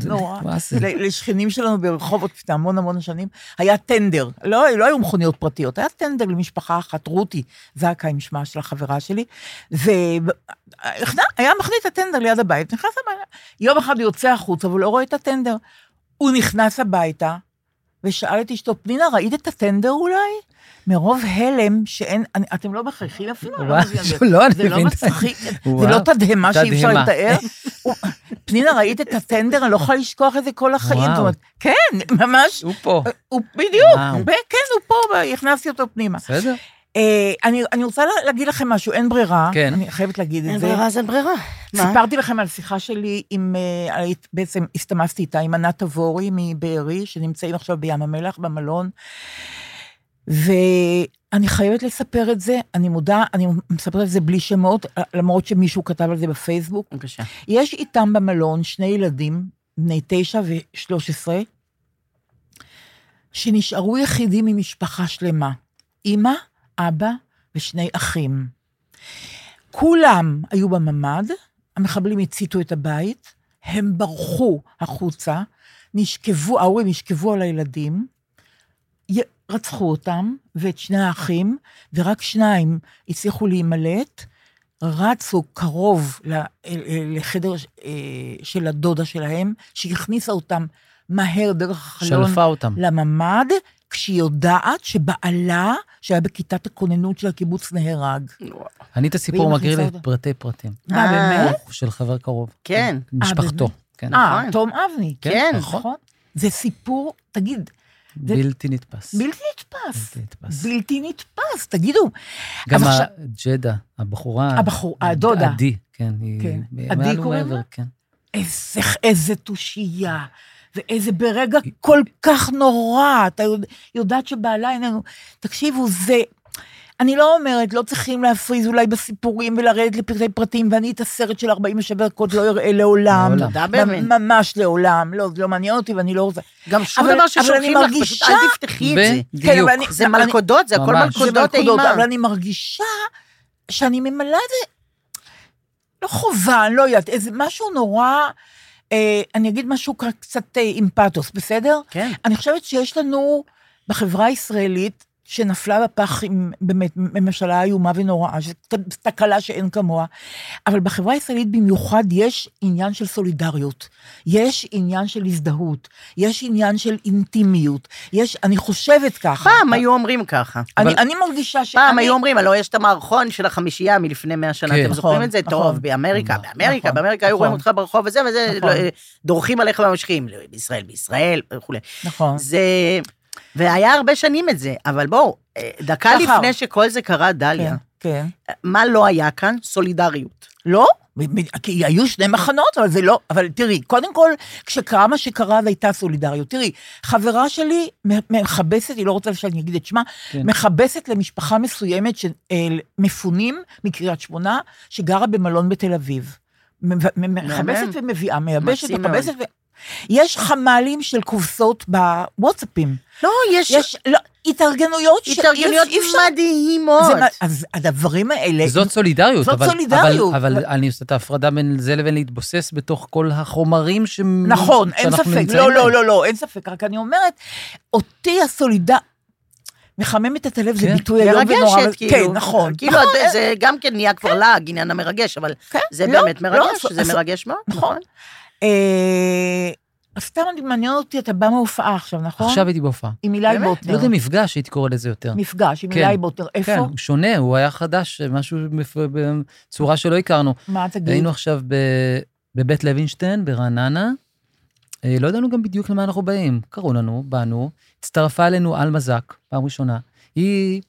נורא, לשכנים שלנו ברחובות לפני המון המון שנים, היה טנדר, לא, לא היו מכוניות פרטיות, היה טנדר למשפחה אחת, רותי, זקה עם שמה של החברה שלי, והיה מכניס את הטנדר ליד הבית, נכנס הביתה, יום אחד הוא יוצא החוצה והוא לא רואה את הטנדר. הוא נכנס הביתה, ושאל את אשתו, פנינה, ראית את הטנדר אולי? מרוב הלם שאין, אני, אתם לא מחייכים אפילו, לא זה- לא, אני זה לא. מצחיק, זה לא תדהמה שאי אפשר. לתאר. פנינה, ראית את הטנדר? אני לא יכולה לשכוח את זה כל החיים. וואו. זאת אומרת, כן, ממש, הוא פה. הוא בדיוק, כן, הוא פה, הכנסתי אותו פנימה. בסדר? אה, אני, אני רוצה לה- להגיד לכם משהו, אין ברירה. כן. אני חייבת להגיד את זה. ברירה, אז אין ברירה. מה? סיפרתי לכם על שיחה שלי עם, היית- בעצם הסתמסתי איתה, עם ענת תבורי מבארי, שנמצאים עכשיו בים המלח, במלון. ואני חייבת לספר את זה, אני מודה, אני מספרת את זה בלי שמות, למרות שמישהו כתב על זה בפייסבוק. בבקשה. יש איתם במלון שני ילדים, בני תשע ושלוש עשרה, שנשארו יחידים ממשפחה שלמה. אימא, אבא ושני אחים. כולם היו בממ"ד, המחבלים הציתו את הבית, הם ברחו החוצה, נשכבו, ההורים נשכבו על הילדים, רצחו אותם ואת שני האחים, ורק שניים הצליחו להימלט, רצו קרוב אה, לחדר אה, של הדודה שלהם, שהכניסה אותם מהר דרך החלון שלפה אותם. לממ"ד, כשהיא יודעת שבעלה, שהיה בכיתת הכוננות של הקיבוץ, נהרג. אני את הסיפור מכיר מכניסה לי אותו. פרטי פרטים. מה, אה. באמת? של חבר קרוב. כן. משפחתו. באמת? כן. אה, נכון. תום אבני. כן. נכון. זה סיפור, תגיד, בלתי נתפס. בלתי נתפס. בלתי נתפס. בלתי נתפס, תגידו. גם אז עכשיו- הג'דה, הבחורה... הבחור, הדודה. עדי, כן. כן. עדי קוראים לה? כן. איזה, איזה תושייה, ואיזה ברגע כל כך נורא, אתה יודע, יודעת שבעלה איננו... תקשיבו, זה... אני לא אומרת, לא צריכים להפריז אולי בסיפורים ולרדת לפרטי פרטים, ואני את הסרט של 47 דקות לא אראה לעולם. לעולם. תודה באמת. ממש לעולם. לא, זה לא מעניין אותי ואני לא רוצה. גם שום אבל- דבר ששולחים אני לך, פשוט אל תפתחי את זה. בדיוק. אני- זה מלכודות, זה הכל. זה מלכודות אימה. אבל אני מרגישה שאני ממלאה איזה, לא חובה, אני לא יודעת, איזה משהו נורא, אה, אני אגיד משהו קצת אה, עם פתוס, בסדר? כן. אני חושבת שיש לנו בחברה הישראלית, שנפלה בפח עם באמת ממשלה איומה ונוראה, שזו תקלה שאין כמוה, אבל בחברה הישראלית במיוחד יש עניין של סולידריות, יש עניין של הזדהות, יש עניין של אינטימיות, יש, אני חושבת ככה. פעם היו אומרים ככה. אני, אבל- אני מרגישה ש... פעם היו אומרים, הלוא יש את המערכון של החמישייה מלפני 100 שנה, כן. אתם זוכרים נכון, את זה? נכון. טוב, באמריקה, נכון, באמריקה, נכון, באמריקה היו רואים נכון. אותך ברחוב וזה, וזה, נכון. לא, דורכים עליך וממשיכים, לא, בישראל, בישראל, וכולי. נכון. זה... והיה הרבה שנים את זה, אבל בואו, אה, דקה שחר. לפני שכל זה קרה, דליה, כן, כן. מה לא היה כאן? סולידריות. לא, כי היו שני מחנות, אבל זה לא, אבל תראי, קודם כל, כשקרה מה שקרה, אז הייתה סולידריות. תראי, חברה שלי מכבסת, היא לא רוצה שאני אגיד את שמה, כן. מכבסת למשפחה מסוימת של אה, מפונים מקריית שמונה, שגרה במלון בתל אביב. מכבסת ומביאה, מייבשת, מכבסת ו... יש חמ"לים של קופסאות בוואטסאפים. לא, יש יש לא, התארגנויות שאי התארגנויות אפשר... מדהימות. זה מה- אז הדברים האלה... זאת סולידריות. זאת אבל- סולידריות. אבל, אבל אני עושה את ההפרדה בין זה לבין להתבוסס בתוך כל החומרים ש... נכון, אין ספק. לא, לא. לא, לא, אין ספק. רק אני אומרת, אותי הסולידר... מחממת את הלב, זה כן. ביטוי איום ונורא. אבל- מרגשת, כאילו. כן, נכון. כאילו, נכון, זה- זה גם כן נהיה כבר לעג, עניין המרגש, אבל כן, זה לא, באמת לא, מרגש, אז- זה אז- מרגש מאוד, נכון. אה, אז סתם אני- מעניין אותי, אתה בא מהופעה עכשיו, נכון? עכשיו הייתי בהופעה. עם אילי באמת? לא בוטנר. יודע, מפגש, הייתי קורא לזה יותר. מפגש עם כן. אילי בוטנר. כן, איפה? הוא שונה, הוא היה חדש, משהו בצורה שלא הכרנו. מה תגיד? היינו עכשיו ב- בבית לוינשטיין, ברעננה. אה, לא ידענו גם בדיוק למה אנחנו באים. קראו לנו, באנו, הצטרפה אלינו על מזק, פעם ראשונה. היא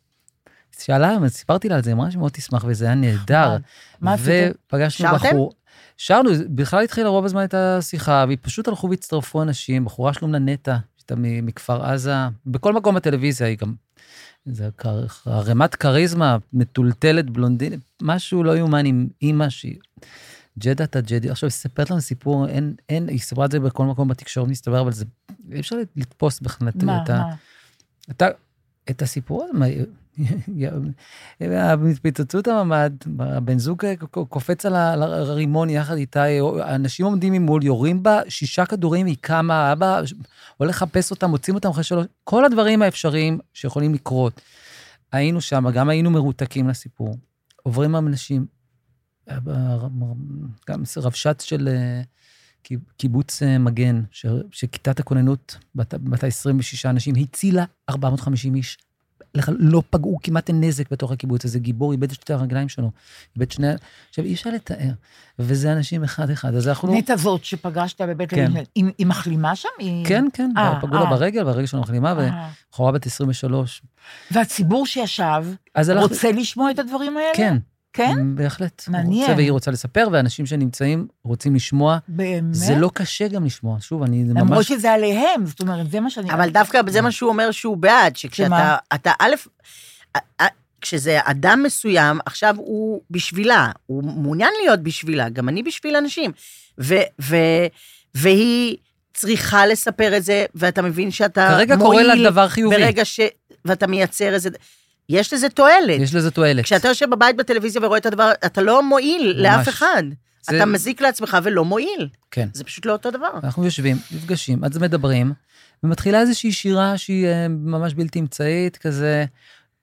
שאלה, סיפרתי לה על זה, אמרה שמאוד תשמח, וזה היה נהדר. מה עשיתם? ופגשנו? בחור. שרנו, בכלל התחילה רוב הזמן את השיחה, ופשוט הלכו והצטרפו אנשים, בחורה שלום לנטע, שהייתה מכפר עזה, בכל מקום בטלוויזיה היא גם... זה ערימת כריזמה, מטולטלת, בלונדינית, משהו לא יאומן עם אימא שהיא... ג'דה אתה ג'די, עכשיו היא מספרת לנו סיפור, אין, אין, היא סיפרה את זה בכל מקום בתקשורת, מסתבר, אבל זה, אי אפשר לתפוס בכלל את מה, ה... מה? אתה, את הסיפור הזה, מה, התפוצצות הממ"ד, הבן זוג קופץ על הרימון יחד איתה, אנשים עומדים ממול, יורים בה שישה כדורים, היא קמה, אבא הולך לחפש אותם, מוצאים אותם אחרי שלוש, כל הדברים האפשריים שיכולים לקרות. היינו שם, גם היינו מרותקים לסיפור. עוברים אנשים, גם רבש"ץ של אה, קיב- קיבוץ אה, מגן, שכיתת הכוננות, בת בת ה-26 אנשים, הצילה 450 איש לא פגעו כמעט נזק בתוך הקיבוץ, איזה גיבור איבד את שתי הרגליים שלו, איבד שני... עכשיו, אי אפשר לתאר, וזה אנשים אחד-אחד, אז אנחנו... נטע זאת שפגשת בבית כן. לוינשטיין, היא היא מחלימה שם? היא- כן, כן, אה, פגעו לה אה. ברגל, והרגל שלו מחלימה, אה. ובחורה בת 23. והציבור שישב. רוצה לשמוע את הדברים האלה? כן. כן? בהחלט. מעניין. רוצה והיא רוצה לספר, ואנשים שנמצאים רוצים לשמוע. באמת? זה לא קשה גם לשמוע. שוב, אני למרות ממש... שזה עליהם, זאת אומרת, זה מה שאני... אבל דווקא זה מה שהוא אומר שהוא בעד, שכשאתה, שמה? אתה, א', כשזה אדם מסוים, עכשיו הוא בשבילה, הוא מעוניין להיות בשבילה, גם אני בשביל אנשים. ו, ו, והיא צריכה לספר את זה, ואתה מבין שאתה כרגע מועיל קורה לה דבר חיובי. ברגע ש... ואתה מייצר איזה... יש לזה תועלת. יש לזה תועלת. כשאתה יושב בבית בטלוויזיה ורואה את הדבר, אתה לא מועיל לאף ממש. אחד. זה- אתה מזיק לעצמך ולא מועיל. כן. זה פשוט לא אותו דבר. אנחנו יושבים, נפגשים, אז מדברים, ומתחילה איזושהי שירה שהיא אה, ממש בלתי אמצעית, כזה,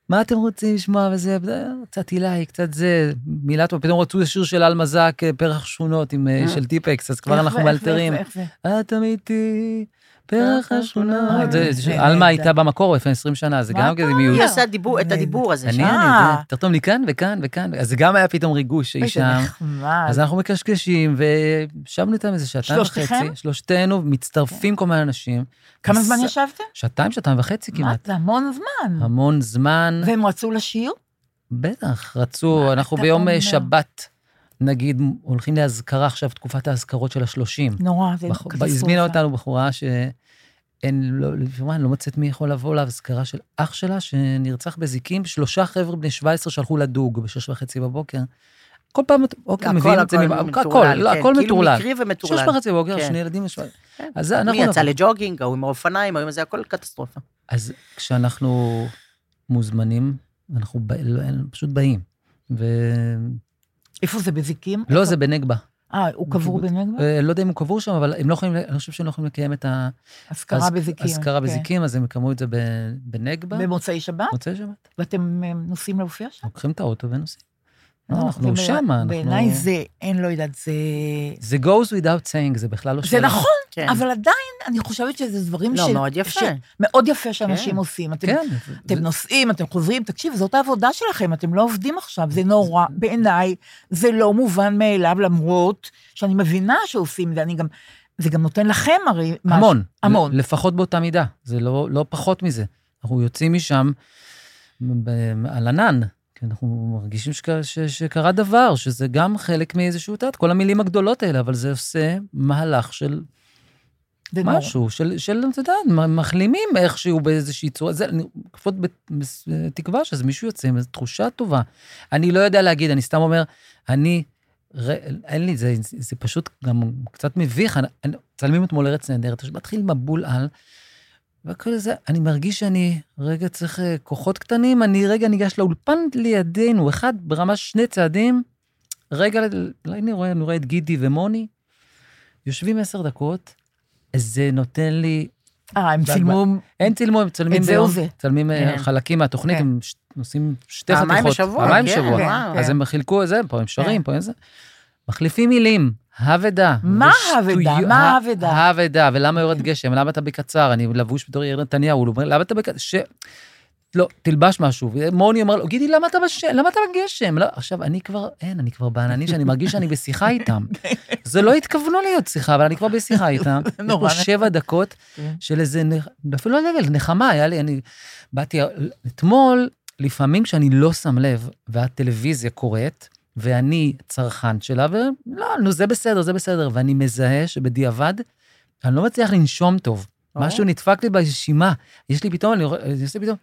מה אתם רוצים לשמוע וזה, אה, קצת הילי, קצת זה, מילה טובה, פתאום רצו שיר של אלמזק, אה, פרח שכונות עם, של טיפקס, אז כבר אנחנו מאלתרים. איך זה, איך זה? את אמיתי, פרח השכונות. אה, זה- נהדר. עלמה הייתה במקור לפני 20 שנה, זה גם כזה? מיעוט. היא עושה דיבור, את הדיבור הזה. אני, שם. אני, תרתום לי כאן וכאן וכאן, אז זה גם היה פתאום ריגוש שהיא אוי, זה שם. נחמד. אז אנחנו מקשקשים, וישבנו איתם איזה שעתיים וחצי. שלושתכם? שלושתנו, מצטרפים כל מיני אנשים. כמה זמן ישבתם? שעתיים, שעתיים וחצי כמעט. זה המון זמן. המון זמן. והם רצו לשיר? בטח, רצו, אנחנו ביום? אה, שבת, נגיד, הולכים לאזכרה עכשיו, תקופת האזכרות של השלושים. נורא, זה בח- קטסטרופה. הזמינה אותנו בחורה שאין, לא, לפעמים לא מוצאת מי יכול לבוא לאזכרה של אח שלה, שנרצח בזיקים, שלושה חבר'ה בני 17 שהלכו לדוג בשש וחצי בבוקר. כל פעם, אוקיי, הכל, מביאים את זה, הכל מטורלל, הכל, לא, כן, הכל כאילו. מקרי שש ומטורלל. וחצי בבוקר, כן. שני ילדים, יש... כן. אז אנחנו... מי יצא. לג'וגינג, ההוא עם האופניים, ההוא עם זה, הכל קטסטרופה. אז כשאנחנו מוזמנים, אנחנו לא, פשוט באים. איפה זה, בזיקים? זה בנגבה. אה, הוא קבור. בנגבה? אה, לא יודע אם הוא קבור שם, אבל הם לא יכולים, אני חושב שהם לא יכולים לקיים את אזכרה האזכרה בזיקים. אזכרה כן. בזיקים, אז הם יקיימו את זה בנגבה, במוצאי שבת? מוצאי שבת. ואתם אה, נוסעים להופיע שם? לוקחים את האוטו ונוסעים. לא, לא, אנחנו זה שמה, אנחנו... בעיניי זה, אין, לא יודעת, זה... זה goes without saying, זה בכלל לא זה שאלה. נכון, כן. אבל עדיין, אני חושבת שזה דברים לא, ש... מאוד יפה. ש- מאוד יפה שאנשים כן. עושים. אתם כן. אתם זה- נוסעים, אתם חוזרים, תקשיב, זאת העבודה שלכם, אתם לא עובדים עכשיו, זה נורא, בעיניי, זה לא מובן מאליו, למרות שאני מבינה שעושים את זה, אני גם, זה גם נותן לכם הרי. המון. המון. לפחות באותה מידה, זה לא, לא פחות מזה. אנחנו יוצאים משם ב- על ענן, כי אנחנו מרגישים שק, ש, שקרה דבר, שזה גם חלק מאיזשהו, יודעת, כל המילים הגדולות האלה, אבל זה עושה מהלך של זה נורא. משהו, של, של, אתה יודע, מחלימים איכשהו באיזושהי צורה. זה, אני לפחות בתקווה שזה מישהו יוצא עם איזו תחושה טובה. אני לא יודע להגיד, אני סתם אומר, אני, ר, אין לי, זה, זה, פשוט גם קצת מביך. אני, אני, צלמים אתמול ארץ נהדרת, מתחיל מבול על, וכל זה, אני מרגיש שאני רגע צריך אה, כוחות קטנים, אני רגע ניגש לאולפן לידינו, אחד ברמה שני צעדים, רגע, אני רואה, אני רואה את גידי ומוני, יושבים עשר דקות, זה נותן לי אה, הם צילמו, אין צילמו, הם מצלמים את זה ביום, או זה. מצלמים אה, כן. חלקים מהתוכנית, כן. הם עושים שתי חתיכות. פעמיים בשבוע, פעמיים כן, בשבוע. אז. הם חילקו את זה, פה הם שרים. פה הם זה. מחליפים מילים, האבדה. מה האבדה? מה האבדה? האבדה, ולמה יורד גשם, למה אתה בקצר, אני לבוש בתור יאיר נתניהו, הוא אומר, למה אתה בקצר. לא, תלבש משהו. מוני אומר לו, גידי, למה אתה בש... למה אתה בגשם? לא, עכשיו, אני כבר, אין, אני כבר בעננים שאני מרגיש שאני בשיחה איתם. זה לא התכוונו להיות שיחה, אבל אני כבר בשיחה איתם. יש נורא פה שבע דקות כן. של איזה, אפילו לא דגל, נחמה, היה לי, אני באתי, אתמול, לפעמים כשאני לא שם לב, והטלוויזיה קורית, ואני צרכן שלה, ולא, נו, זה בסדר, זה בסדר, ואני מזהה שבדיעבד, אני לא מצליח לנשום טוב. משהו נדפק לי בנשימה. יש לי פתאום, אני רואה, אני עושה פתאום,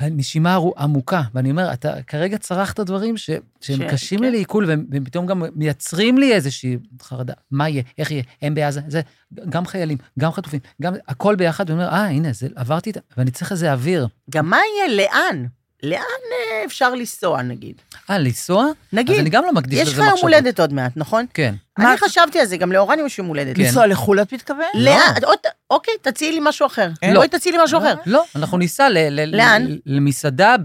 נשימה ערו- עמוקה, ואני אומר, אתה כרגע צרכת דברים ש, שהם ש- קשים כן. לי לעיכול, והם, והם פתאום גם מייצרים לי איזושהי חרדה. מה יהיה, איך יהיה, הם בעזה, זה, גם חיילים, גם חטופים, גם הכל ביחד, ואני אומר, אה, הנה, זה, עברתי. ואני צריך איזה אוויר. גם מה יהיה, לאן? לאן אה, אפשר לנסוע, נגיד? אה, לנסוע? נגיד, אז אני גם לא מקדיש יש לזה לך יום מחשבות. הולדת עוד מעט, נכון? כן. מה- אני חשבתי על זה, גם לאורן יש יום הולדת. כן. לנסוע לחו"ל את מתכוון? לאן? עוד- אוקיי, תציעי לי משהו אחר. לא. בואי תציעי לי משהו אחר. לא, אנחנו ניסע ל, ל, לאן? ל, למסעדה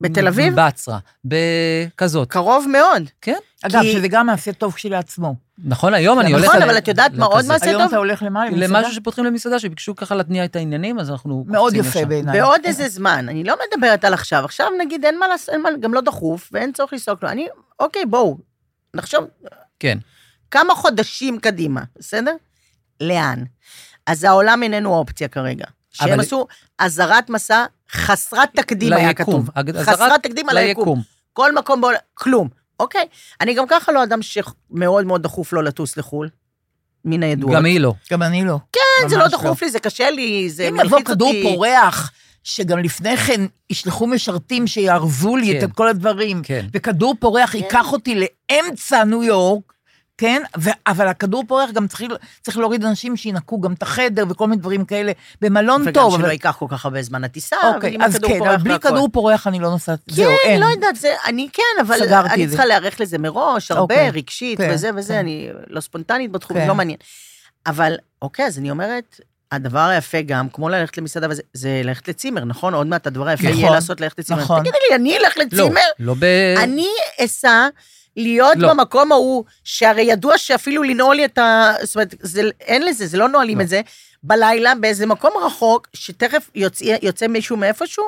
בתל אביב? בצרה. בכזאת. קרוב מאוד. כן. אגב, כי- שזה גם מעשה טוב כשלעצמו. נכון, היום אני הולך... נכון, אבל את יודעת מה עוד. מעשה היום טוב? אתה הולך למה? למסעדה? למשהו שפותחים למסעדה, שביקשו ככה להתניע את העניינים, אז אנחנו מאוד יפה. בעיניי. בעוד איזה זמן, אני לא מדברת על עכשיו. עכשיו נגיד אין מה לעשות, אין מה- גם לא דחוף, ואין צורך לנסוע כלום. אני, אוקיי, בואו, נחשוב כן. כמה חודשים קדימה, בסדר? לאן? אז העולם איננו אופציה כרגע. שהם אבל- עשו אזהרת מסע חסרת תקדים, היה ליקום. כתוב. אג- חסרת תקדים על היקום. כל מקום בעולם, כלום. אוקיי, אני גם ככה לא אדם שמאוד מאוד דחוף לו לטוס לחו"ל, מן הידועות. גם היא לא. גם אני לא. כן, זה לא ממש דחוף לי, זה קשה לי, זה אם מלחיץ יבוא אותי. כדור פורח, שגם לפני כן ישלחו משרתים שיארזו לי כן. את כל הדברים, כן. וכדור פורח ייקח אותי לאמצע ניו יורק, כן? ו- אבל הכדור פורח גם צריך, צריך להוריד אנשים שינקו גם את החדר וכל מיני דברים כאלה, במלון וגם טוב. שלא אבל- ייקח כל כך הרבה זמן הטיסה, אוקיי, אז כן, פורח אבל בלי והכל. כדור פורח אני לא נוסעת, זהו, כן, אין. לא יודעת, זה, אני כן, אבל אני זה. צריכה להיערך לזה מראש, הרבה, אוקיי. רגשית, כן, וזה וזה, כן. אני לא ספונטנית בתחום, כן. לא מעניין. אבל, אוקיי, אז אני אומרת, הדבר היפה גם, כמו ללכת למסעדה וזה, זה ללכת לצימר, נכון? עוד מעט הדבר היפה נכון, יהיה לעשות ללכת לצימר. נכון. תגידי לי, אני אלך לא, לצימר? לא ב... אני אסע להיות לא. במקום ההוא, שהרי ידוע שאפילו לנעול את ה... זאת אומרת, זה, אין לזה, זה לא נועלים לא. את זה, בלילה באיזה מקום רחוק, שתכף יוצא, יוצא מישהו מאיפשהו,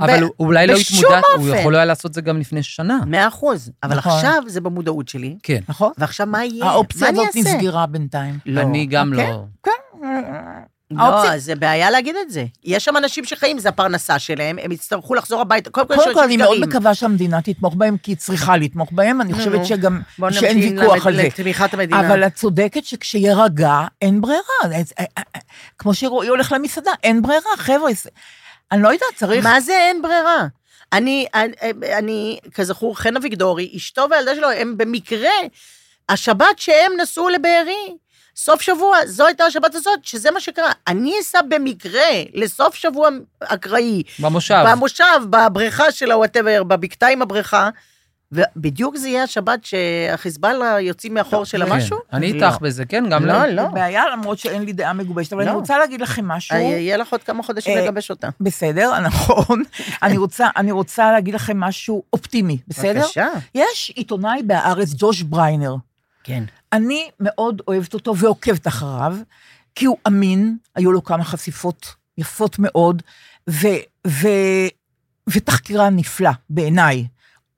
אבל ב- הוא אולי לא בשום התמודד, הוא. יכול היה לעשות את זה גם לפני שנה. מאה אחוז. אבל נכון. עכשיו זה במודעות שלי, כן. נכון? ועכשיו מה יהיה? האופציה הזאת? נסגרה בינתיים. לא. אני גם אוקיי. לא... לא, האופציה- זה בעיה להגיד את זה. יש שם אנשים שחיים, זה הפרנסה שלהם, הם יצטרכו לחזור הביתה. קודם כל, קודם כל, אני מאוד. מקווה שהמדינה תתמוך בהם, כי היא צריכה לתמוך בהם, אני חושבת שגם, שאין ויכוח על זה. לתמיכת המדינה. אבל את צודקת שכשירגע, אין ברירה. אה, אה, אה, כמו שרועי הולך למסעדה, אין ברירה, חבר'ה. אני לא יודעת, צריך... מה זה אין ברירה? אני, אני, אני, כזכור, חן אביגדורי, אשתו והילדה שלו, הם במקרה, השבת שהם נסעו לבארי, סוף שבוע, זו הייתה השבת הזאת, שזה מה שקרה. אני אסע במקרה לסוף שבוע אקראי, במושב. במושב, בבריכה של הוואטאבר, בבקתה עם הבריכה, ובדיוק זה יהיה השבת שהחיזבאללה יוצאים מאחור של כן. המשהו? אני לא. איתך בזה, כן, גם לא, לא. לא. בעיה, למרות שאין לי דעה מגובשת, אבל לא. אני רוצה להגיד לכם משהו. יהיה לך עוד כמה חודשים אה, לגבש אותה. בסדר, נכון. אני רוצה, אני רוצה להגיד לכם משהו אופטימי, בסדר? בבקשה. יש עיתונאי בהארץ, ג'וש בריינר. כן. אני מאוד אוהבת אותו ועוקבת אחריו, כי הוא אמין, היו לו כמה חשיפות יפות מאוד, ו, ו, ותחקירן נפלא, בעיניי.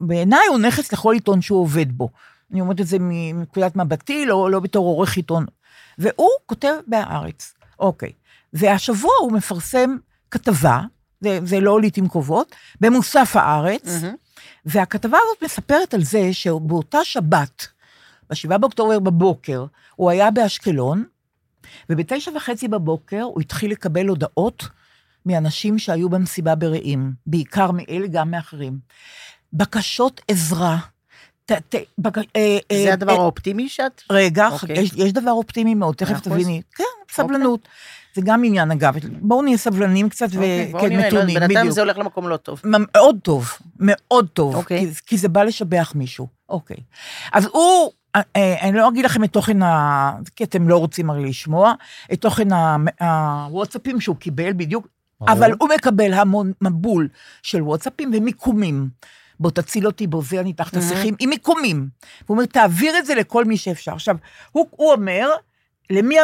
בעיניי הוא נכס לכל עיתון שהוא עובד בו. אני אומרת את זה מנקודת מבטי, לא, לא בתור עורך עיתון. והוא כותב בהארץ, אוקיי. והשבוע הוא מפרסם כתבה, זה, זה לא לעיתים קרובות, במוסף הארץ, מהמם. והכתבה הזאת מספרת על זה שבאותה שבת, ב-7 באוקטובר בבוקר, הוא היה באשקלון, ובתשע וחצי בבוקר הוא התחיל לקבל הודעות מאנשים שהיו במסיבה ברעים, בעיקר מאלה, גם מאחרים. בקשות עזרה. ת, ת, בק, אה, אה, זה הדבר אה, האופטימי שאת? רגע, אוקיי. יש, יש דבר אופטימי מאוד, תכף אחוז. אוקיי. תביני. כן, סבלנות. זה גם עניין, אגב. בואו נהיה סבלנים קצת אוקיי, וכן לא, מתונים, בינתיים בדיוק. זה הולך למקום לא טוב. מאוד טוב, מאוד טוב, אוקיי. כי, כי זה בא לשבח מישהו. אוקיי. אז הוא, אה, אה, אני לא אגיד לכם את תוכן ה... כי אתם לא רוצים הרי לשמוע, את תוכן הוואטסאפים שהוא קיבל בדיוק. אבל הוא מקבל המון מבול של וואטסאפים ומיקומים. בוא תציל אותי, בוא זה, אני תחת השיחים, עם מיקומים. הוא אומר, תעביר את זה לכל מי שאפשר. עכשיו, הוא, הוא אומר, למי,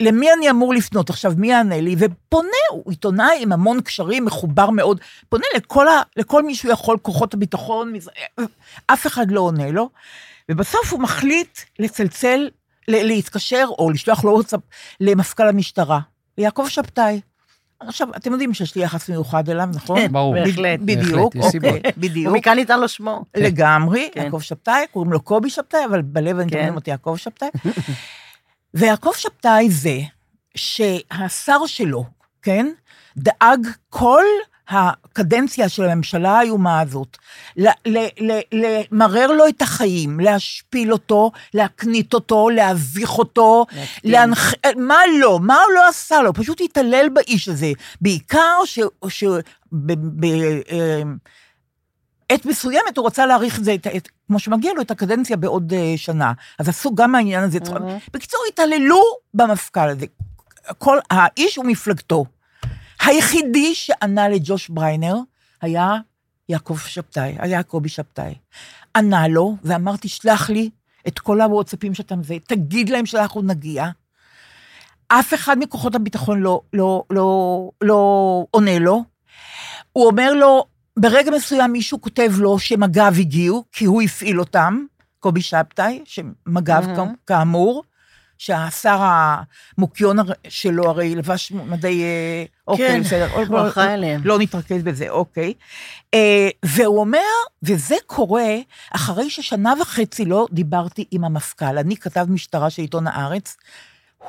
למי אני אמור לפנות? עכשיו, מי יענה לי? ופונה, הוא עיתונאי עם המון קשרים, מחובר מאוד, פונה לכל, ה, לכל מי שהוא יכול, כוחות הביטחון, אף אחד לא עונה לו. ובסוף הוא מחליט לצלצל, להתקשר, או לשלוח לו וואטסאפ למפכ"ל המשטרה, ליעקב שבתאי. עכשיו, אתם יודעים שיש לי יחס מיוחד אליו, נכון? כן, ברור. בהחלט. בדיוק, אוקיי. בדיוק. ומכאן ניתן לו שמו. לגמרי, כן. יעקב שבתאי, קוראים לו קובי שבתאי, אבל בלב אני כן. מדברים אותי יעקב שבתאי. ויעקב שבתאי זה שהשר שלו, כן, דאג כל הקדנציה של הממשלה האיומה הזאת, למרר לו את החיים, להשפיל אותו, להקנית אותו, להביך אותו. להנח... מה לא? מה הוא לא עשה לו? פשוט התעלל באיש הזה. בעיקר ש... ש... ב... ב... אה, עת מסוימת הוא רצה להאריך את זה, את, את, כמו שמגיע לו, את הקדנציה בעוד uh, שנה. אז עשו גם מהעניין הזה. צחוק. בקיצור, התעללו במפכ"ל הזה. כל האיש ומפלגתו. היחידי שענה לג'וש בריינר היה יעקב שבתאי, היה יעקבי שבתאי. ענה לו, ואמר, תשלח לי את כל הוואטסאפים שאתה מזה, תגיד להם שאנחנו נגיע. אף אחד מכוחות הביטחון לא, לא, לא, לא עונה לו. הוא אומר לו, ברגע מסוים מישהו כותב לו שמג"ב הגיעו, כי הוא הפעיל אותם, קובי שבתאי, שמג"ב Mhm. mm-hmm. כאמור, שהשר המוקיון שלו הרי לבש מדי... אה, אוקיי, כן, בסדר. הוא אחראי עליהם. לא נתרכז בזה, אוקיי. אה, והוא אומר, וזה קורה אחרי ששנה וחצי לא דיברתי עם המפכ"ל. אני כתב משטרה של עיתון הארץ,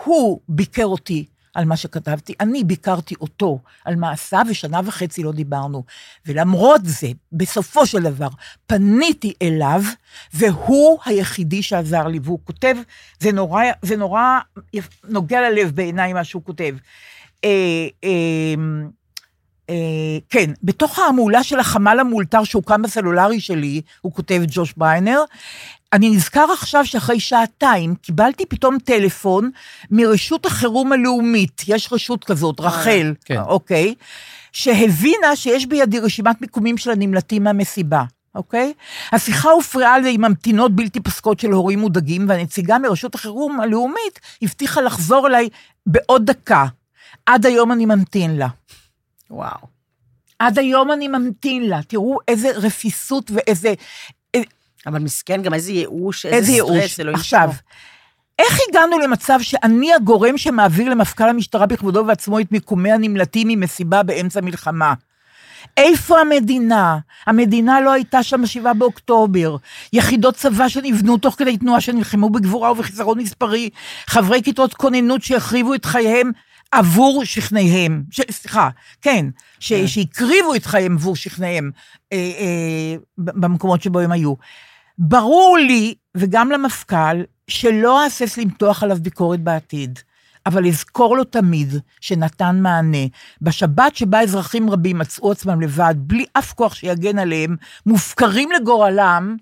הוא ביקר אותי על מה שכתבתי, אני ביקרתי אותו על מעשיו, ושנה וחצי לא דיברנו. ולמרות זה, בסופו של דבר, פניתי אליו, והוא היחידי שעזר לי, והוא כותב, זה נורא, זה נורא נוגע ללב בעיניי מה שהוא כותב. אה, אה, אה, כן, בתוך ההמולה של החמ"ל המאולתר שהוקם בסלולרי שלי, הוא כותב ג'וש בריינר, אני נזכר עכשיו שאחרי שעתיים קיבלתי פתאום טלפון מרשות החירום הלאומית, יש רשות כזאת, רח"ל, כן. אוקיי? שהבינה שיש בידי רשימת מיקומים של הנמלטים מהמסיבה. אוקיי? השיחה הופרעה לי עם ממתינות בלתי פסקות של הורים מודאגים, והנציגה מרשות החירום הלאומית הבטיחה לחזור אליי בעוד דקה. עד היום אני ממתין לה. וואו. עד היום אני ממתין לה. תראו איזה רפיסות ואיזה... אבל מסכן, גם איזה ייאוש, איזה, איזה ייאוש. סטרס, אלוהים עכשיו, ישמור. איך הגענו למצב שאני הגורם שמעביר למפכ"ל המשטרה בכבודו ובעצמו את מיקומי הנמלטים ממסיבה באמצע מלחמה? איפה המדינה? המדינה לא הייתה שם ב-7 באוקטובר. יחידות צבא שנבנו תוך כדי תנועה שנלחמו בגבורה ובחיסרון מספרי. חברי כיתות כוננות שהחריבו את חייהם עבור שכניהם. ש... סליחה, כן, ש... שהקריבו את חייהם עבור שכניהם אה, אה, במקומות שבו הם היו. ברור לי, וגם למפכ"ל, שלא אהסס למתוח עליו ביקורת בעתיד, אבל אזכור לו תמיד שנתן מענה. בשבת שבה אזרחים רבים מצאו עצמם לבד, בלי אף כוח שיגן עליהם, מופקרים לגורלם,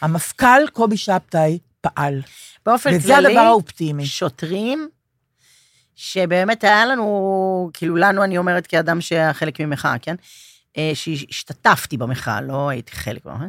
המפכ"ל קובי שבתאי פעל. באופן וזה כללי, הדבר האופטימי. שוטרים, שבאמת היה לנו, כאילו לנו, אני אומרת כאדם שהיה חלק ממחאה, כן? אה, שהשתתפתי במחאה, לא הייתי חלק במחאה,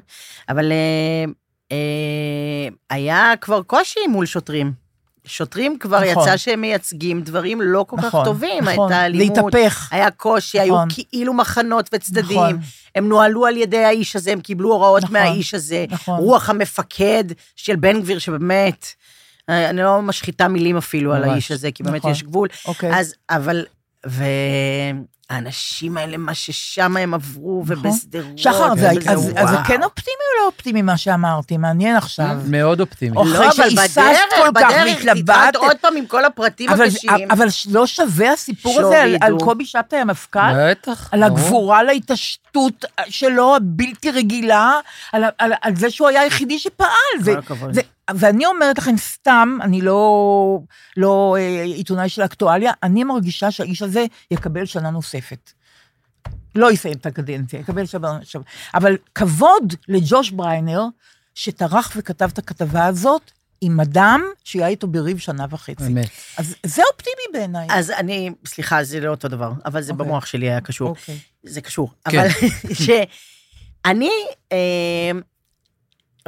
אבל אה, אה, היה כבר קושי מול שוטרים. שוטרים כבר נכון. יצא שהם מייצגים דברים לא כל כך נכון, טובים. נכון, הייתה אלימות, להתהפך. היה קושי, היו נכון. כאילו מחנות וצדדים. נכון. הם נוהלו על ידי האיש הזה, הם קיבלו הוראות נכון, מהאיש הזה. נכון. רוח המפקד של בן גביר, שבאמת, אני לא משחיתה מילים אפילו על ממש. האיש הזה, כי באמת נכון. יש גבול. אוקיי. אז, אבל, והאנשים האלה, מה ששם הם עברו, נכון. ובשדרות, שחר, זה, וזה, אז, אז זה. כן אופטימי או לא אופטימי מה שאמרתי? מעניין עכשיו. מאוד אופטימי. אחרי לא, אבל שהיססת בדרך, כל כך בדרך, והתלבטת. תתחלת עוד פעם עם כל הפרטים אבל, הקשים. אבל לא שווה הסיפור הזה על. קובי שבתאי המפכ"ל? בטח. על. הגבורה להתעשתות שלו, הבלתי רגילה, על, על, על זה שהוא היה היחידי שפעל. זה, הכבוד. ואני אומרת לכם סתם, אני לא, לא אה, עיתונאי של אקטואליה, אני מרגישה שהאיש הזה יקבל שנה נוספת. לא יסיים את הקדנציה, יקבל שנה נוספת. אבל כבוד לג'וש בריינר, שטרח וכתב את הכתבה הזאת, עם אדם שהיה איתו בריב שנה וחצי. אמת. אז זה אופטימי בעיניי. אז אני, סליחה, זה לא אותו דבר, אבל זה אוקיי. במוח שלי היה קשור. אוקיי. זה קשור. כן. אבל שאני אה,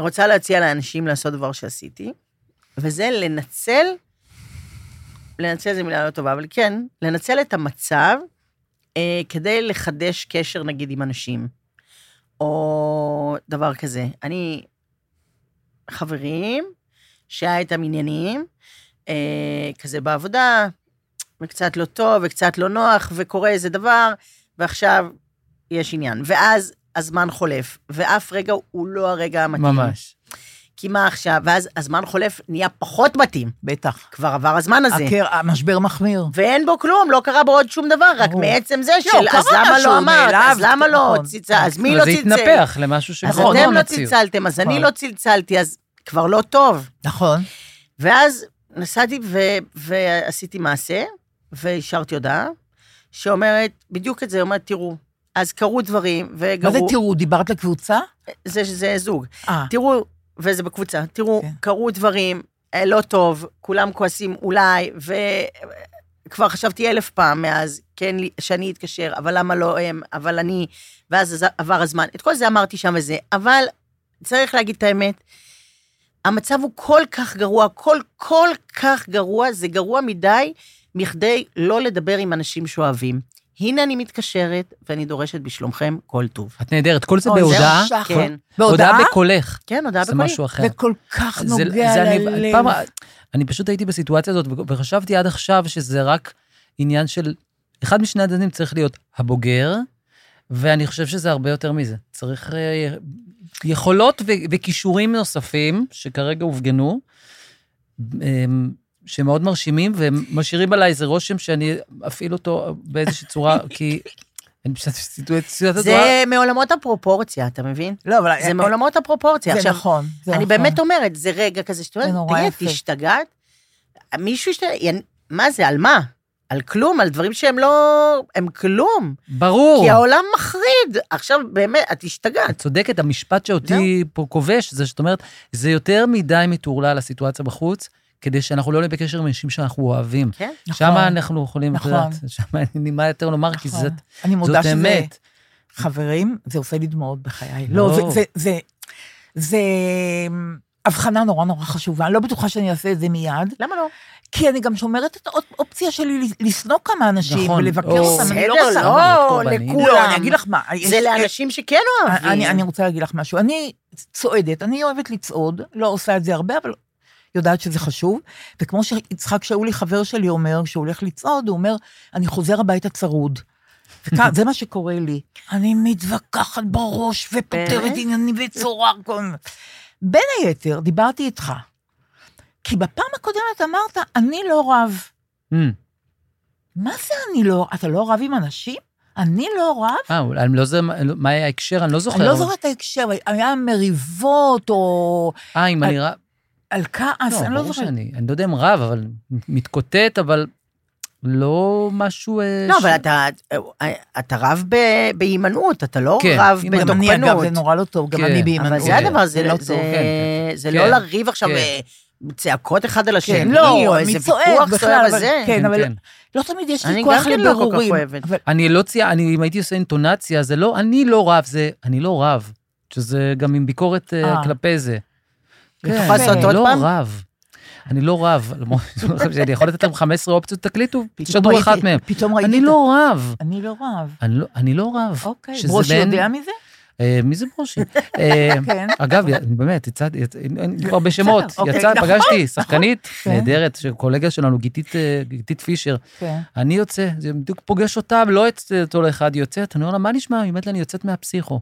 רוצה להציע לאנשים לעשות דבר שעשיתי, וזה לנצל, לנצל זו מילה לא טובה, אבל כן, לנצל את המצב אה, כדי לחדש קשר, נגיד, עם אנשים, או דבר כזה. אני, חברים, שהיה איתם עניינים, אה, כזה בעבודה, וקצת לא טוב, וקצת לא נוח, וקורה איזה דבר, ועכשיו יש עניין. ואז הזמן חולף, ואף רגע הוא לא הרגע המתאים. ממש. כי מה עכשיו? ואז הזמן חולף, נהיה פחות מתאים. בטח. כבר עבר הזמן הזה. הקר, המשבר מחמיר. ואין בו כלום, לא קרה בו עוד שום דבר, רק ברור. מעצם זה לא, של, אז למה לא אמרת, אז למה לא נכון. צלצל, אז מי לא אבל זה צלצל? התנפח למשהו אז שמאוד אתם לא המציאות. צלצלתם, אז אני נכון. לא צלצלתי, אז כבר לא טוב. נכון. ואז נסעתי ו- ועשיתי מעשה, והשארתי הודעה, שאומרת בדיוק את זה, אומרת, תראו, אז קרו דברים, מה וגרו... זה תראו, דיברת לקבוצה? זה, זה זוג. אה, תראו, וזה בקבוצה, תראו, כן. קרו דברים אה, לא טוב, כולם כועסים אולי, כבר חשבתי אלף פעם מאז, כן, שאני אתקשר, אבל למה לא הם, אבל אני, ואז עבר הזמן. את כל זה אמרתי שם וזה, אבל צריך להגיד את האמת, המצב הוא כל כך גרוע, כל כל כך גרוע, זה גרוע מדי מכדי לא לדבר עם אנשים שאוהבים. הנה אני מתקשרת, ואני דורשת בשלומכם כל טוב. את נהדרת, כל זה אוי, בהודעה, שחר. כן. בהודעה בהודעה? בקולך. כן, הודעה זה בקולי. משהו אחר. וכל כך זה- נוגע זה אני- ללב. פעם- אני פשוט הייתי בסיטואציה הזאת, וחשבתי עד עכשיו שזה רק עניין של, אחד משני הצדדים צריך להיות הבוגר, ואני חושב שזה הרבה יותר מזה. צריך אה, יכולות וכישורים נוספים, שכרגע הופגנו, אמ, שמאוד מרשימים, והם משאירים עליי איזה רושם שאני אפעיל אותו באיזושהי צורה, כי אני פשוט בסיטואציה הזאת... זה מעולמות הפרופורציה, אתה מבין? לא, אבל... זה מעולמות הפרופורציה. זה נכון, זה אני נכון. באמת אומרת, זה רגע כזה שאתה זה אומר, תגיד, יפה. השתגעת? מישהו השתגע... מה זה, על מה? על כלום, על דברים שהם לא... הם כלום. ברור. כי העולם מחריד. עכשיו, באמת, את השתגעת. את צודקת, המשפט שאותי פה כובש, זה שאת אומרת, זה יותר מדי מטורלל הסיטואציה בחוץ, כדי שאנחנו לא נהיה בקשר עם אנשים שאנחנו אוהבים. כן? נכון. שם אנחנו יכולים, את נכון. יודעת, שם אין לי מה יותר לומר, כי נכון. זאת אני מודה זאת שזה... אמת. חברים, זה עושה לי דמעות בחיי. לא. לא, זה, זה, זה, זה הבחנה נורא נורא חשובה. אני לא בטוחה שאני אעשה את זה מיד, למה לא? כי אני גם שומרת את האופציה שלי לשנוא כמה אנשים נכון. ולבקר או, אותם, אני לא בסדר, רוצה... לא, קורבנית. לכולם. לא, אני אגיד לך מה. זה יש- לאנשים שכן אוהבים. אני, אני רוצה להגיד לך משהו. אני צועדת, אני אוהבת לצעוד, לא עושה את זה הרבה, אבל יודעת שזה חשוב. וכמו שיצחק שאולי, חבר שלי, אומר, כשהוא הולך לצעוד, הוא אומר, אני חוזר הביתה צרוד. זה מה שקורה לי. אני מתווכחת בראש ופותרת באמת? עניינים וצורר כל... בין היתר, דיברתי איתך. כי בפעם הקודמת אמרת, אני לא רב. Mm. מה זה אני לא, אתה לא רב עם אנשים? אני לא רב? אה, אולי אני לא יודע מה- היה ההקשר, אני לא זוכר. אני לא זוכרת את ההקשר, היה מריבות או אה, אם אני רב... על כעס, לא, אני לא זוכרת. שאני, אני לא יודע אם רב, אבל מתקוטט, אבל לא משהו... אה, לא, ש- אבל אתה, אתה רב ב- בהימנעות, אתה לא כן, רב אם גם אני, אגב, זה בתוקפנות. נורא לא טוב, גם כן, אני בהימנעות. אבל זה כן, הדבר, זה לא זה- טוב. כן, זה כן. לא לריב עכשיו כן. אה, צעקות אחד על השני, כן, לא, או איזה ויכוח בכלל, סוער אבל-. כן, כן, אבל כן. לא תמיד יש לי אני כוח גם כן לא כל כך לבירורים. אוהבת. אבל- אני לא ציי... אני, אם הייתי עושה אינטונציה, זה לא, אני לא רב, זה אני לא רב. שזה גם עם ביקורת אה. כלפי זה. כן, יכול לעשות אני עוד לא פעם? רב. אני לא רב. למרות שאני יכול לתת להם 15 אופציות, תקליטו, תשדרו אחת מהם. פתאום ראיתי... אני לא רב. אני לא רב. אני לא- אני לא רב. אוקיי, ברושי יודע מזה? אה, מי זה ברושי? אה, כן. אגב, באמת, יצאתי, יצ- אני כבר בשמות, אוקיי, יצא, נכון, פגשתי, שחקנית כן. נהדרת, קולגה שלנו, גיתית אה, פישר. אני יוצא, זה בדיוק פוגש אותה, לא את אותו לאחד, היא יוצאת, אני אומר לה, מה נשמע? היא אומרת לה, אני יוצאת מהפסיכו.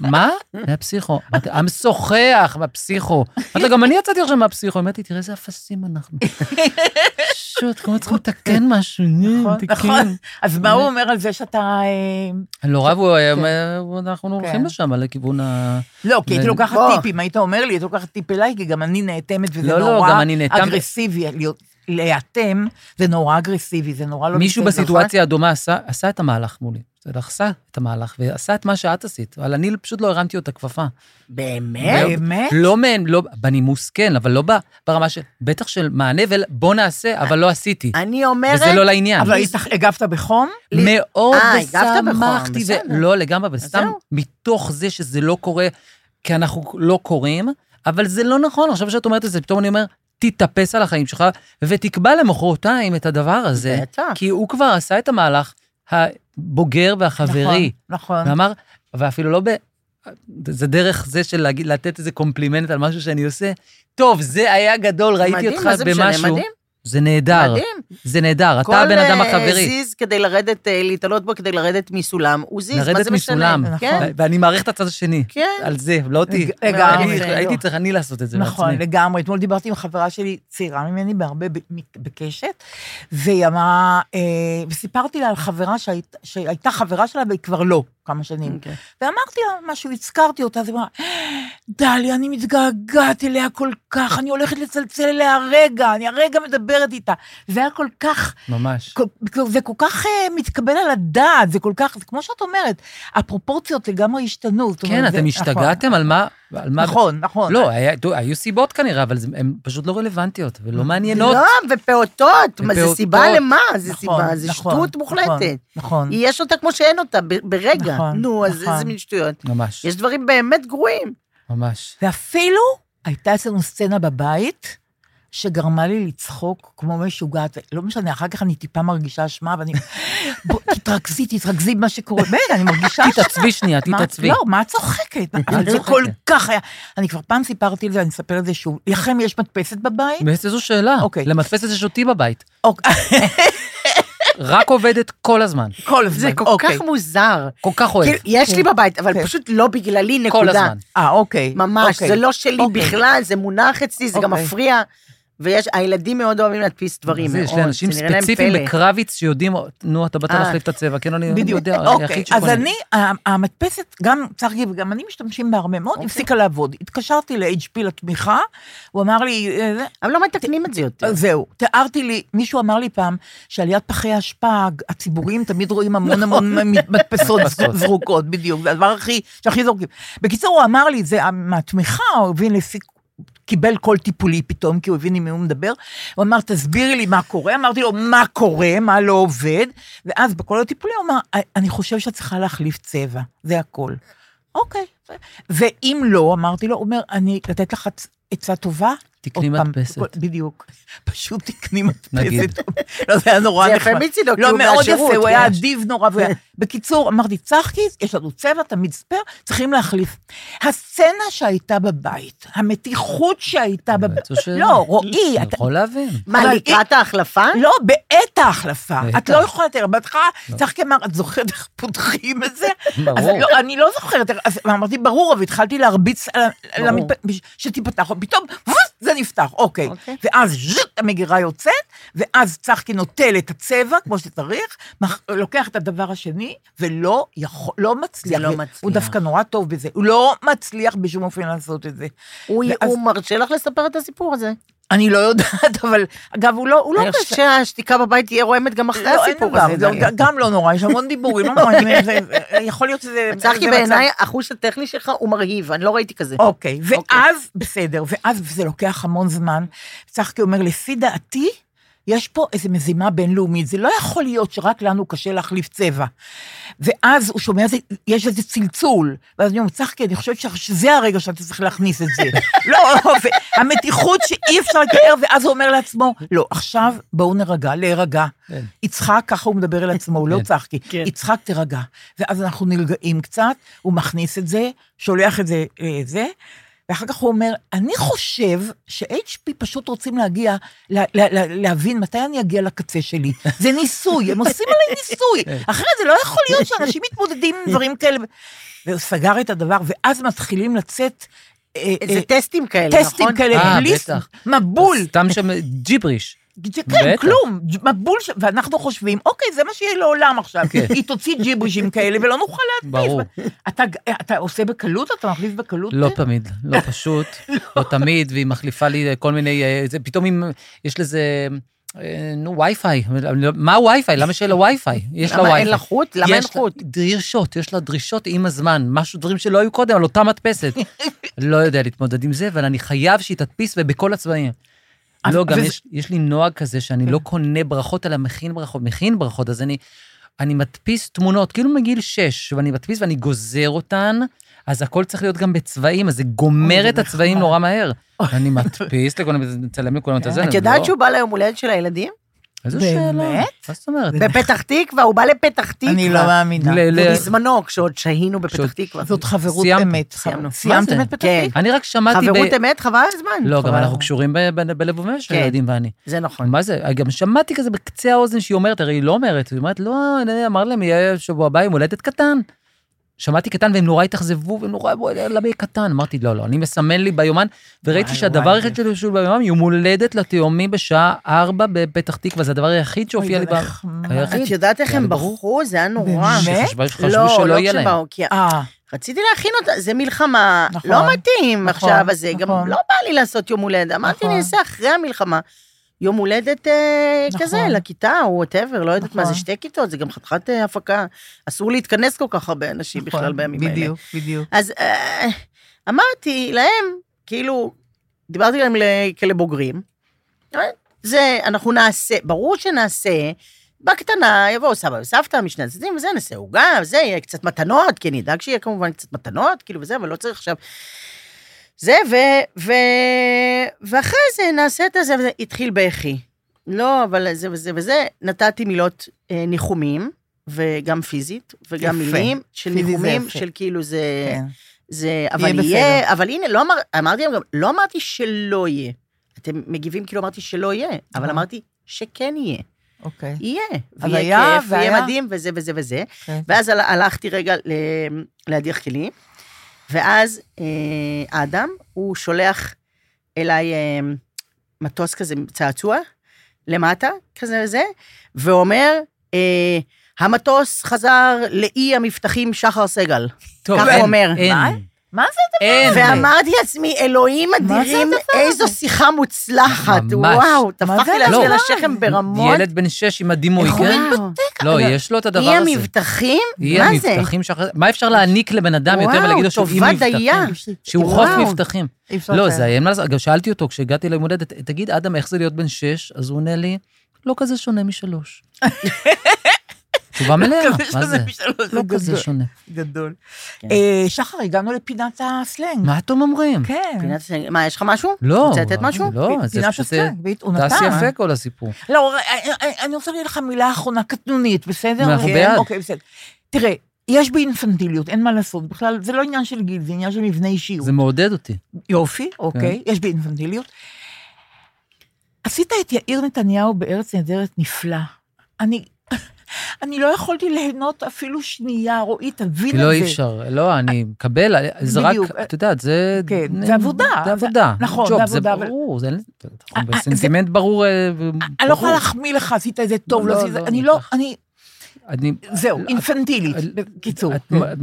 מה? מהפסיכו. המשוחח מהפסיכו. אמרתי לה, גם אני יצאתי עכשיו מהפסיכו. אמרתי, תראה איזה אפסים אנחנו. שוט, כמו צריכים לתקן משהו. נכון. נכון. אז מה הוא אומר על זה שאתה... אה, לא רב, הוא כן. אומר, אנחנו הולכים כן. לשם, לכיוון ה... לא, כי הייתי לוקחת בוא. טיפים, היית אומר לי, הייתי לוקחת טיפ אליי, כי גם אני נאטמת, וזה לא, לא, נורא. אגרסיבי. להיות- להיאטם זה נורא אגרסיבי, זה נורא לא מישהו בסדר, בסיטואציה הדומה עשה, עשה את המהלך מולי. בסדר, עשה את המהלך, ועשה את מה שאת עשית, אבל אני פשוט לא הרמתי אותה כפפה. באמת? באמת? לא מעין, לא, בנימוס כן, אבל לא ברמה של, בטח של מענה, ובוא נעשה, אבל לא עשיתי. אני אומרת... וזה לא לעניין. אבל הגבת בחום? מאוד אה, ושמחתי. לא לגמרי, וסתם זהו. מתוך זה שזה לא קורה, כי אנחנו לא קוראים, אבל זה לא נכון, עכשיו שאת אומרת את זה, פתאום אני אומר, תתאפס על החיים שלך, ותקבע למחרתיים את הדבר הזה, בטח. כי הוא כבר עשה את המהלך הבוגר והחברי, נכון, נכון. ואמר, ואפילו לא ב... זה דרך זה של להגיד, לתת איזה קומפלימנט על משהו שאני עושה. טוב, זה היה גדול, ראיתי מדהים, אותך מה זה משנה? במשהו. מדהים, זה נהדר, מדהים. זה נהדר, כל אתה הבן אדם אה, החברי. זיז כדי לרדת, אה, להתעלות בו כדי לרדת מסולם, הוא זיז, מה לרדת זה משנה? מסולם. נכון. כן, ואני מעריך את הצד השני. כן. על זה, לא אותי. לגמרי. הייתי צריך אני לעשות את זה נכון, בעצמי. לגמרי. אתמול דיברתי עם חברה שלי, צעירה ממני, בהרבה בקשת, והיא אמרה, אה, וסיפרתי לה על חברה שהיית- שהייתה חברה שלה והיא כבר לא, כמה שנים. אוקיי. ואמרתי לה משהו, הזכרתי אותה, אז היא אמרה, דליה, אני מתגעגעת אליה כל כך, אני הולכת לצלצל אליה הרגע, אני הרגע מדברת איתה. זה היה כל כך, ממש. כל, זה כל כך אה, מתקבל על הדעת, זה כל כך, זה כמו שאת אומרת, הפרופורציות לגמרי השתנו. כן, אומרת, אתם זה- השתגעתם על מה, על מה... נכון, נכון. לא, היה- היו סיבות כנראה, אבל הן פשוט לא רלוונטיות ולא מעניינות. לא, ופעוטות, מה, זה. סיבה למה? זה נכון, סיבה, זה נכון, שטות מוחלטת. נכון. יש אותה כמו שאין אותה, ברגע. נכון, נו, אז נכון. איזה מין שטויות. ממש, יש דברים באמת גרועים. ממש. ואפילו הייתה אצלנו סצנה בבית, שגרמה לי לצחוק כמו משוגעת. לא משנה, אחר כך אני טיפה מרגישה אשמה, ואני... בוא, תתרכזי, תתרכזי במה שקורה. באמת, אני מרגישה אשמה. תתעצבי שנייה, תתעצבי. לא, מה את צוחקת? זה כל כך היה... אני כבר פעם סיפרתי על זה, אני אספר את זה שוב. לכם יש מדפסת בבית? באמת איזו שאלה. אוקיי. למדפסת יש אותי בבית. אוקיי, רק עובדת כל הזמן. כל הזמן. זה כל אוקיי. כך מוזר. כל כך אוהב. כאילו, יש לי בבית, אבל כן. פשוט לא בגללי, נקודה. כל הזמן. אה, אוקיי. ממש, אוקיי. זה לא שלי אוקיי. בכלל, זה מונח אצלי, זה גם אוקיי. מפריע. ויש, הילדים מאוד אוהבים להדפיס דברים, זה. יש לי אנשים ספציפיים. בקרביץ שיודעים, נו, אתה באת אה. להחליף את הצבע, כן, אני אני. יודע, אני אוקיי, היחיד אז שקונה. אני, ה- המדפסת, גם צחי וגם אני משתמשים בה הרבה מאוד, אוקיי. הפסיקה לעבוד. התקשרתי ל-HP לתמיכה, הוא אמר לי, אה, אבל לא מתקנים את זה יותר. זהו, תיארתי לי, מישהו אמר לי פעם, שעל יד פחי האשפה הציבוריים תמיד רואים המון המון מדפסות. זרוקות, בדיוק, זה הדבר הכי, שהכי זורקים. בקיצור, הוא אמר לי, זה מהתמיכה, הוא הבין לפי... קיבל קול טיפולי פתאום, כי הוא הבין עם מי הוא מדבר. הוא אמר, תסבירי לי מה קורה. אמרתי לו, מה קורה, מה לא עובד. ואז בקול הטיפולי הוא אמר, אני חושב שאת צריכה להחליף צבע, זה הכל. אוקיי. ואם לא, אמרתי לו, הוא אומר, אני לתת לך עצ- עצה טובה? תקני מדפסת. בדיוק. פשוט תקני. מדפסת. לא, זה היה נורא זה נחמד. יפה מצידו, כי לא, הוא מאוד מהשירות, יפה, הוא היה. אדיב נורא. בקיצור, אמרתי, צחקי, יש לנו צבע, תמיד ספייר, צריכים להחליף. הסצנה שהייתה בבית, המתיחות שהייתה בבית. לא, רועי, אתה... יכול להבין. מה, לקראת ההחלפה? לא, בעת ההחלפה. את לא יכולה לתאר. בהתחלה, צחקי אמר, את זוכרת איך פותחים את זה? ברור. לא, אני לא זוכרת. אז אמרתי, ברור, אבל התחלתי להרביץ על ה- על ברור. המדפ... בש- שתיפתח, פתאום, זה נפתח, אוקיי. אוקיי. ואז ז'ט, המגירה יוצאת, ואז צחקי נוטל את הצבע, כמו שצריך, לוקח את הדבר השני, ולא יכול, לא מצליח. לא מצליח. הוא דווקא נורא טוב בזה. הוא לא מצליח בשום אופן לעשות את זה. הוא מרשה לך לספר את הסיפור הזה. אני לא יודעת, אבל, אגב, הוא לא, הוא לא אני. חושבת שהשתיקה בבית תהיה רועמת גם אחרי לא, הסיפור הזה. גם לא נורא, יש המון דיבורים, לא נורא, יכול להיות שזה... צחי, בעיניי, החוש הטכני שלך הוא מרהיב, אני לא ראיתי כזה. אוקיי, ואז, בסדר, ואז זה לוקח המון זמן. צחקי אומר, לפי דעתי, יש פה איזו מזימה בינלאומית, זה לא יכול להיות שרק לנו קשה להחליף צבע. ואז הוא שומע, זה- יש איזה צלצול, ואז אני אומר, צחקי, אני חושבת שזה הרגע שאתה צריך להכניס את זה. לא, המתיחות שאי אפשר לתאר, ואז הוא אומר לעצמו, לא, עכשיו בואו נרגע, להירגע. כן. יצחק, ככה הוא מדבר אל עצמו, הוא לא כן. צחקי. כן. יצחק, תירגע. ואז אנחנו נרגעים קצת, הוא מכניס את זה, שולח את זה לזה, ואחר כך הוא אומר, אני חושב ש-HP פשוט רוצים להגיע, לה, לה, לה, להבין מתי אני אגיע לקצה שלי. זה ניסוי, הם עושים עליי ניסוי. אחרת זה לא יכול להיות שאנשים מתמודדים עם דברים כאלה. והוא סגר את הדבר, ואז מתחילים לצאת... אה, זה אה, טסטים כאלה, נכון? טסטים כאלה, אה, בלי. מבול. סתם שם ג'יבריש. כן, בטח. כלום, מבול, ואנחנו חושבים, אוקיי, זה מה שיהיה לעולם עכשיו. כן. היא תוציא ג'יברישים כאלה ולא נוכל להדפיס. ברור. אתה, אתה עושה בקלות? אתה מחליף בקלות? לא תמיד, לא פשוט, לא תמיד, והיא מחליפה לי כל מיני, אה, זה פתאום אם יש לזה, אה, נו, וי-פיי. מה וי-פיי? למה שיהיה לה וי-פיי? יש לה למה וי-פיי. אין לה חוט? למה אין חוט? דרישות, יש לה דרישות עם הזמן, משהו, דברים שלא היו קודם, על אותה מדפסת. לא יודע להתמודד עם זה, אבל אני חייב שהיא תדפיס ובכל הצבעים. לא, גם וזה- יש, יש לי נוהג כזה שאני לא קונה ברכות, אלא מכין ברכות, מכין ברכות, אז אני, אני מדפיס תמונות, כאילו מגיל שש, ואני מדפיס ואני גוזר אותן, אז הכל צריך להיות גם בצבעים, אז זה גומר את הצבעים. נורא מהר. אני מדפיס לכולם, מצלם לכולם את הזה. את יודעת לא- שהוא בא ליום הולדת של הילדים? איזו שאלה. באמת? מה זאת אומרת? בפתח תקווה, הוא בא לפתח תקווה. אני לא מאמינה. ל- ל- בזמנו, כשעוד שהינו בפתח תקווה. זאת חברות סיימת. אמת. סיימנו. סיימתם את? פתח כן. תקווה? אני רק שמעתי... ב- חברות אמת, חבל הזמן. לא, גם. אנחנו קשורים ב- ב- בלב ובנפש, כן. הילדים ואני. זה נכון. מה זה? גם שמעתי כזה בקצה האוזן שהיא אומרת, הרי היא לא אומרת, היא אומרת, לא, אני אמר להם, יהיה שבוע הבא יום הולדת קטן. שמעתי קטן והם נורא התאכזבו, והם נורא, למה יהיה קטן? אמרתי, לא, לא, אני מסמן לי ביומן, וראיתי שהדבר היחיד שלי שהוא ביומן, יום הולדת לתאומים בשעה 4 בפתח תקווה, זה הדבר היחיד שהופיע לי ב... את יודעת איך הם ברור. בחרו? זה היה נורא. באמת? לא, לא. כשבאו, כי אה, רציתי להכין אותה, זה מלחמה, נכון, לא מתאים נכון, עכשיו, אז זה גם נכון. לא בא לי לעשות יום הולדת. אמרתי, נכון. אני אעשה אחרי המלחמה. יום הולדת אה, נכון. כזה, לכיתה, או וואטאבר, לא יודעת מה, נכון. זה שתי כיתות, זה גם חתיכת אה, הפקה. אסור להתכנס כל כך הרבה אנשים בכלל נכון, בימים האלה. בדיוק, בדיוק. אז אה, אמרתי להם, כאילו, דיברתי להם ל- כלבוגרים, זה, אנחנו נעשה, ברור שנעשה, בקטנה, יבואו סבא וסבתא משני הצדדים, וזה, נעשה עוגה, וזה, יהיה קצת מתנות, כי אני אדאג שיהיה כמובן קצת מתנות, כאילו, וזה, אבל לא צריך עכשיו... זה, ו... ו... ואחרי זה נעשה את הזה, וזה התחיל בכי. לא, אבל זה וזה וזה, נתתי מילות אה, ניחומים, וגם פיזית, וגם יפה. מילים של זה ניחומים. של כאילו זה... כן. זה, אבל בסדר. יהיה, אבל הנה, לא אמר, אמרתי להם גם, לא אמרתי שלא יהיה. אתם מגיבים כאילו אמרתי שלא יהיה, אבל. אמרתי שכן יהיה. אוקיי. יהיה. ויהיה היה, כיף, ויהיה. מדהים, וזה וזה וזה. כן. ואז הל- הלכתי רגע להדיח כלים, ואז אה, האדם, הוא שולח אליי אה, מטוס כזה, צעצוע, למטה, כזה וזה, ואומר, אה, המטוס חזר לאי המבטחים שחר סגל. טוב, ככה אין, הוא אומר. אין. מה? מה זה אין. ואמרתי לעצמי, אלוהים אדירים, הדבר איזו הזה? שיחה מוצלחת, ממש. וואו, טפחתי זה לעצמי על הדבר השכם הזה? ברמות. ילד בן שש עם הדימוי, איך כן? לא, אגב, יש לו את הדבר אי הזה. המבטחים? אי מה זה? המבטחים שחר... מה אפשר להעניק לבן אדם יותר ולהגיד לו שהוא אי מבטחים? שהוא. חוף מבטחים. לא. זה אין מה לעשות. גם שאלתי אותו כשהגעתי ליום הולדת, תגיד, אדם, איך זה להיות בן שש? אז הוא עונה לי, לא כזה שונה משלוש. תשובה מלאה, מה זה? לא זה כזה גדול. שונה. גדול. כן. אה, שחר, הגענו לפינת הסלנג. מה אתם אומרים? כן. פינת הסלנג. מה, יש לך משהו? לא. רוצה לתת משהו? לא, זה פינת פשוט... הסלנג, בדיוק, הוא נתן. טס יפה כל הסיפור. לא, אני- אני- אני רוצה להגיד לך מילה אחרונה קטנונית, בסדר? אנחנו כן? בעד. אוקיי, בסדר. תראה, יש בי אינפנטיליות, אין מה לעשות. בכלל, זה לא עניין של גיל, זה עניין של מבנה אישיות. זה מעודד אותי. יופי, אוקיי, יש בי אינפנטיליות. עשית את יאיר נתניהו בארץ נהדרת נפלא. אני, אני לא יכולתי ליהנות אפילו שנייה, רועי, תבין את כי זה. לא אי אפשר, לא, אני מקבל, זה רק. את יודעת, זה... כן, זה עבודה. זה עבודה. נכון, זה זה עבודה, אבל- ברור, זה אה, אה, סנטימנט ברור. אה, אני לא יכולה ברור. להחמיא לך, עשית את זה טוב, לא, לא עשית, לא, אני אני לא. אני, אני... זהו, לא, אינפנטילית, בקיצור.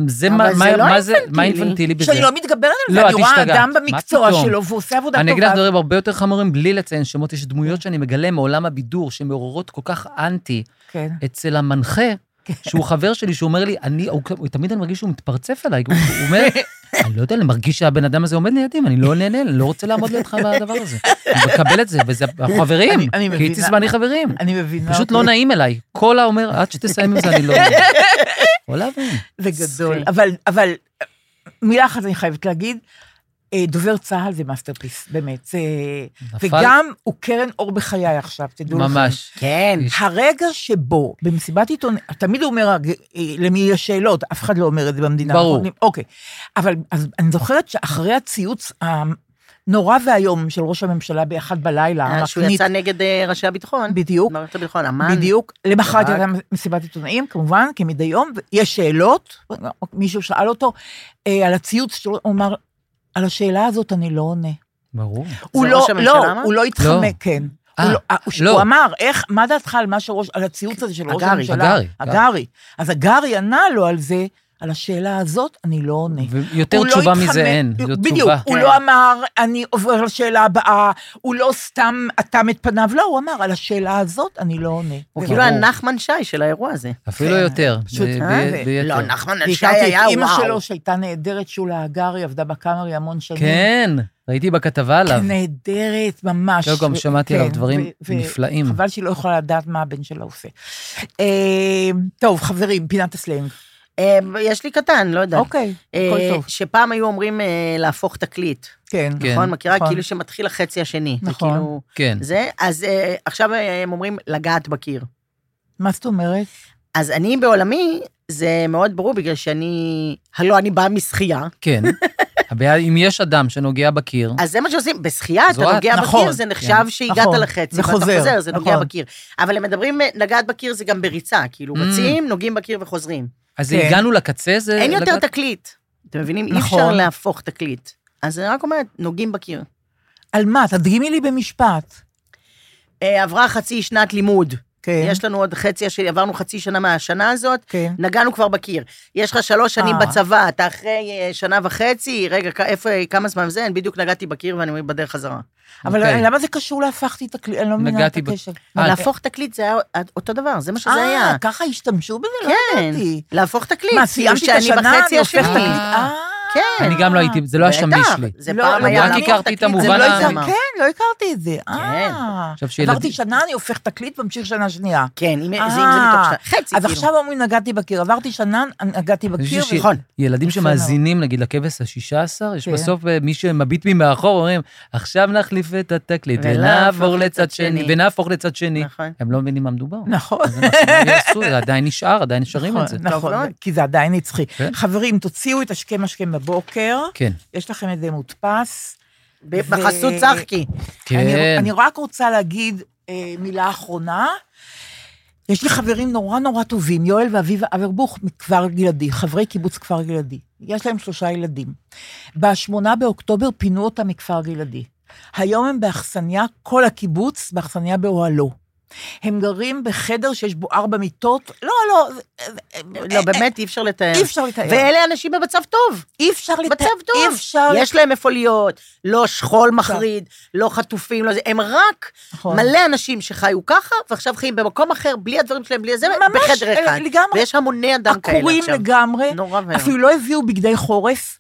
זה מה, מה- לא מה זה, מה אינפנטילי. בזה? שאני לא מתגברת על לא, זה, את אני רואה. אדם במקצוע? שלו, והוא עושה עבודה אני אגיד לך טובה. דברים הרבה יותר חמורים, בלי לציין שמות, יש דמויות שאני מגלה מעולם הבידור, שמעוררות כל כך אנטי כן. אצל המנחה, שהוא חבר שלי, שהוא אומר לי, אני, הוא, הוא, תמיד אני מרגיש שהוא מתפרצף עליי, הוא, הוא אומר, אני לא יודע, אני מרגיש שהבן אדם הזה עומד לידי, ואני לא נהנה, אני לא רוצה לעמוד לידך בדבר הזה. אני מקבל את זה, וזה, אנחנו חברים. איציס ואני חברים. אני מבינה. פשוט לא. נעים אליי. קולה אומר, עד שתסיים עם זה, אני לא... יכול להבין. זה גדול. אבל, אבל, מילה אחת אני חייבת להגיד, דובר צה"ל זה masterpiece, באמת. זה... נפל. וגם הוא קרן אור בחיי עכשיו, תדעו לכם. ממש. כן. הרגע שבו, במסיבת עיתונאים, תמיד הוא אומר, אה, למי יש שאלות, אף אחד לא אומר את זה במדינה. ברור. נכון? אוקיי. אבל אז אני זוכרת שאחרי הציוץ הנורא ואיום של ראש הממשלה באחד בלילה, אה, שהוא יצא נגד אה, ראשי הביטחון. בדיוק. מערכת הביטחון, אמ"ן. בדיוק, למחרת. הייתה מסיבת עיתונאים, כמובן, כמדי יום, יש שאלות, מישהו שאל אותו אה, על הציוץ שלו, הוא אמר, על השאלה הזאת אני לא עונה. ברור. הוא זה לא, ראש הממשלה לא, אמר? הוא לא התחמק, לא. כן. אה, הוא לא- אה, לא. הוא אמר, איך, מה דעתך על מה שראש, על הציוץ הזה של ראש. הממשלה? הגרי, הגרי. אז הגרי ענה לו על זה, על השאלה הזאת אני לא עונה. ויותר הוא לא תשובה התחמק- מזה אין. זו בדיוק, תשובה. הוא כן. לא אמר, אני עובר לשאלה הבאה, הוא לא סתם אטם את פניו, לא, הוא אמר, על השאלה הזאת אני לא עונה. הוא זה כאילו. הנחמן שי של האירוע הזה. אפילו כן, יותר. פשוט, ב- אה, ביתר. לא, נחמן שי היה את אימא וואו. שלו, שהייתה נהדרת, שולה הגרי, עבדה בקאמרי המון שנים. כן, ראיתי בכתבה עליו. נהדרת, ממש. לא, גם שמעתי כן, עליו דברים ו- ו- נפלאים. חבל שהיא לא יכולה לדעת מה הבן שלה עושה. אה, טוב, חברים, פינת הסלנג. אה, יש לי קטן, לא יודעת. אוקיי, אה, הכל טוב. שפעם היו אומרים אה, להפוך תקליט, כן. כן. נכון? מכירה? נכון. כאילו שמתחיל החצי השני. זה נכון. כאילו- כן. זה, אז אה, עכשיו הם אומרים לגעת בקיר. מה זאת אומרת? אז אני בעולמי, זה מאוד ברור, בגלל שאני, הלא אני באה משחייה, כן. הבעיה, אם יש אדם שנוגע בקיר, אז זה מה שעושים, בשחייה אתה את, נוגע נכון, בקיר, זה נחשב כן. שהגעת נכון, לחצי, ואתה חוזר, זה נוגע נכון. בקיר. אבל הם מדברים, לגעת בקיר זה גם בריצה, כאילו Mm. רצים, נוגעים בקיר וחוזרים. אז כן. הגענו לקצה, זה... אין יותר לגעת- תקליט, אתם מבינים? אי נכון. אפשר להפוך תקליט. אז אני רק אומרת, נוגעים בקיר. על מה? תדגימי לי במשפט. אה, עברה חצי שנת לימוד. כן. יש לנו עוד חצי, השני, עברנו חצי שנה מהשנה הזאת, כן. נגענו כבר בקיר. יש לך שלוש שנים אה. בצבא, אתה אחרי אה, שנה וחצי, רגע, איפה, כמה זמן זה? אני בדיוק נגעתי בקיר ואני בדרך חזרה. אבל אוקיי. למה זה קשור להפכתי את הכלי? אני לא מבינה את ב- הקשר. אה, להפוך תקליט זה היה אותו דבר, זה מה שזה אה, היה. ככה השתמשו בזה? לא כן, ידעתי. להפוך תקליט. מה, סיימתי את השנה, אני הופכת השני. תקליט? אה, כן. אני גם לא הייתי, זה לא היה שמיש לי. זה לא, פעם לא, היה רק הכרתי את תקליט, זה המובן לא ה- השתנה. כן, לא הכרתי את זה. אה. עכשיו שילדים- עברתי שנה, אני הופך תקליט וממשיך שנה שנייה. כן, אם זה אם זה אה, מתוך שנה. חצי, אז כאילו. עכשיו אומרים נגעתי בקיר, עברתי שנה, נגעתי בקיר, נכון. ילדים שמאזינים, נגיד, לכבש השישה עשר, יש כן. בסוף אה, מי שמביט ממאחור, אומרים, עכשיו נחליף את התקליט, ונעבור לצד שני, ונהפוך לצד שני. נכון. הם לא מבינים מה מדובר. נכון. אז זה עדיין נשאר, עדיין נשארים את זה. נכון, מאוד. נכון, כי זה עדיין נצחי. כן. חברים, תוציאו את השכם השכם בבוקר, כן, יש לכם את זה מודפס. בחסות צחקי. כן. אני, אני רק רוצה להגיד אה, מילה אחרונה. יש לי חברים נורא נורא טובים, יואל ואביבה אברבוך מכפר גלעדי, חברי קיבוץ כפר גלעדי. יש להם שלושה ילדים. בשמונה באוקטובר פינו אותם מכפר גלעדי. היום הם באכסניה, כל הקיבוץ באכסניה באוהלו. הם גרים בחדר שיש בו ארבע מיטות, לא, לא, זה- זה- לא, באמת, אי אפשר לתאר. אי אפשר לתאר. ואלה אנשים במצב טוב. אי אפשר לתאר, מצב טוב. אי אפשר... יש להם איפה להיות, לא שכול מחריד, לא חטופים, לא זה, הם רק נכון. מלא אנשים שחיו ככה, ועכשיו חיים במקום אחר, בלי הדברים שלהם, בלי זה, ממש, בחדר אה, אחד. לגמרי. ויש המוני אדם כאלה עקורים עכשיו. לגמרי, נורא ואיום. אפילו לא הביאו בגדי חורף,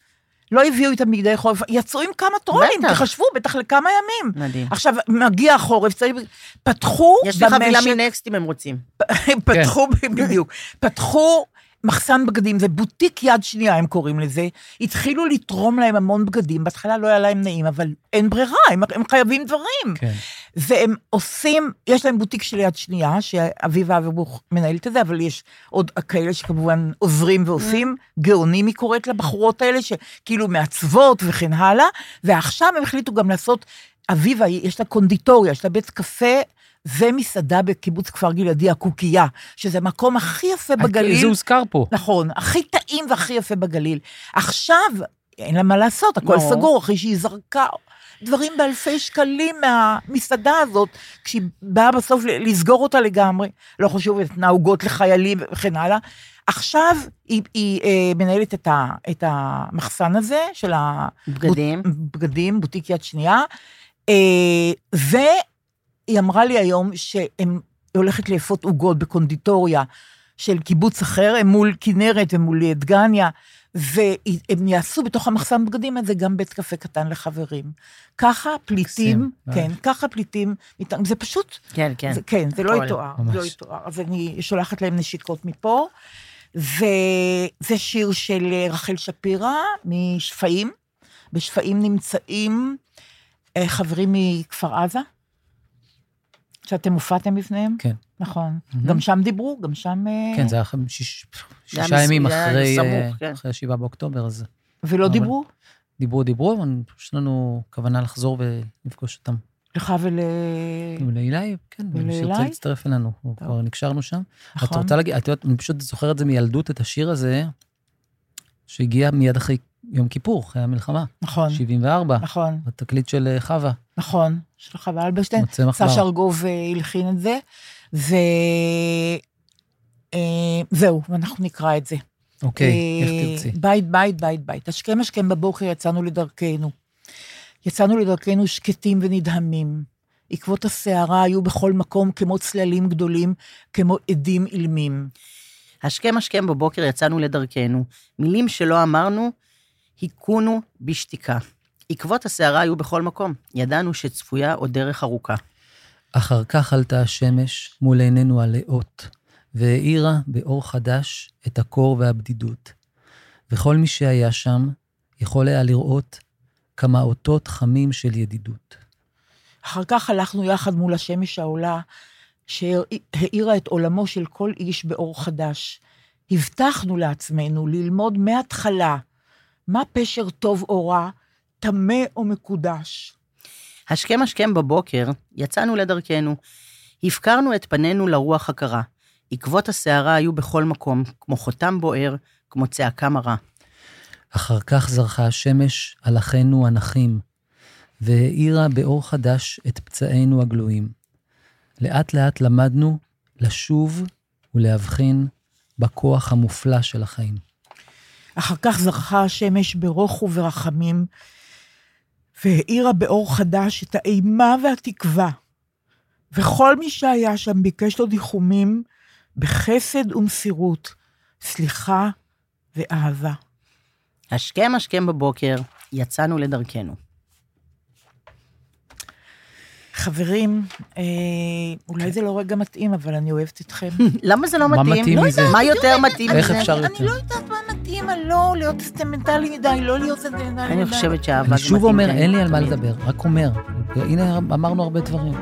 לא הביאו איתם בגדי חורף, יצאו עם כמה טרולים, בטח. תחשבו, בטח לכמה ימים. מדהים. עכשיו, מגיע החורף, צריך... פתחו יש לי חבילה במשק, מנקסט אם הם רוצים. פתחו, בדיוק, פתחו מחסן בגדים, זה בוטיק יד שנייה, הם קוראים לזה. התחילו לתרום להם המון בגדים, בהתחלה לא היה להם נעים, אבל אין ברירה, הם, הם חייבים דברים. כן. והם עושים, יש להם בוטיק של יד שנייה, שאביבה אברבוך מנהלת את זה, אבל יש עוד כאלה שכמובן עוזרים ועושים, גאונים היא קוראת לבחורות האלה, שכאילו מעצבות וכן הלאה, ועכשיו הם החליטו גם לעשות, אביבה, יש לה קונדיטוריה, יש לה בית קפה. ומסעדה בקיבוץ כפר גלעדי, הקוקייה, שזה המקום הכי יפה בגליל. זה הוזכר פה. נכון, הכי טעים והכי יפה בגליל. עכשיו, אין לה מה לעשות, הכל ברור. סגור, אחרי שהיא זרקה דברים באלפי שקלים מהמסעדה הזאת, כשהיא באה בסוף לסגור אותה לגמרי, לא חשוב, נתנה עוגות לחיילים וכן הלאה. עכשיו היא, היא אה, מנהלת את, ה, את המחסן הזה של בגדים. הבגדים, בוטיק יד שנייה, אה, והיא אמרה לי היום שהיא הולכת לאפות עוגות בקונדיטוריה של קיבוץ אחר, הם מול כנרת ומול דגניה, והם יעשו בתוך המחסן בגדים הזה גם בית קפה קטן לחברים. ככה פליטים, כן, ככה פליטים, זה פשוט, כן, כן. זה, כן, זה לא יתואר. לא יתואר. אז אני שולחת להם נשיקות מפה, וזה שיר של רחל שפירא משפיים. בשפיים נמצאים אה, חברים מכפר עזה, שאתם הופעתם בפניהם. כן. נכון. מהמם. גם שם דיברו, גם שם... אה, כן, זה היה שיש- שישה ימים אחרי סמוך, אה, כן. אחרי השבעה באוקטובר, אז ולא אבל- דיברו? דיברו, דיברו, אבל יש לנו כוונה לחזור ולפגוש אותם. לך ול... ולאילי, כן, שירצה ולאילי? להצטרף אלינו, טוב. כבר נקשרנו שם. את נכון. רוצה להגיד, את יודעת, אני פשוט זוכר את זה מילדות, את השיר הזה, שהגיע מיד אחרי יום כיפור, אחרי המלחמה, נכון, 74, נכון, בתקליט של אה, חווה, נכון. של חווה אלברשטיין. מוצא מחבר. סשה ארגוב אה, הלחין את זה, ו... אה, זהו, ואנחנו נקרא את זה. אוקיי, איך אה, תרצי? בית, בית, בית, בית. השכם השכם בבוקר יצאנו לדרכנו. יצאנו לדרכנו שקטים ונדהמים. עקבות הסערה היו בכל מקום כמו צללים גדולים, כמו עדים אילמים. השכם השכם בבוקר יצאנו לדרכנו. מילים שלא אמרנו, היכונו בשתיקה. עקבות הסערה היו בכל מקום. ידענו שצפויה עוד דרך ארוכה. אחר כך עלתה השמש מול עינינו הלאות, והאירה באור חדש את הקור והבדידות. וכל מי שהיה שם יכול היה לראות כמה אותות חמים של ידידות. אחר כך הלכנו יחד מול השמש העולה, שהאירה את עולמו של כל איש באור חדש. הבטחנו לעצמנו ללמוד מההתחלה מה פשר טוב או רע, טמא או מקודש. השכם השכם בבוקר יצאנו לדרכנו. הפקרנו את פנינו לרוח הקרה. עקבות הסערה היו בכל מקום, כמו חותם בוער, כמו צעקה מרה. אחר כך זרחה השמש על אחינו הנחים, והאירה באור חדש את פצעינו הגלויים. לאט לאט למדנו לשוב ולהבחין בכוח המופלא של החיים. אחר כך זרחה השמש ברוך וברחמים, והאירה באור חדש את האימה והתקווה. וכל מי שהיה שם ביקש לו ניחומים בחסד ומסירות, סליחה ואהבה. השכם השכם בבוקר, יצאנו לדרכנו. חברים, אה, אולי זה לא רגע מתאים, אבל אני אוהבת אתכם. למה זה לא מה מתאים? מתאים לא מזה? מה יותר מתאים איך מזה? אפשר אני יותר? לא יודעת מה מתאים, אני לא להיות סטימנטלי מדי, לא להיות סטימנטלי מדי. אני חושבת שאהבה אני זה שוב מתאים אומר, להם אין לי על מה. לדבר, רק אומר. הנה, אמרנו הרבה דברים.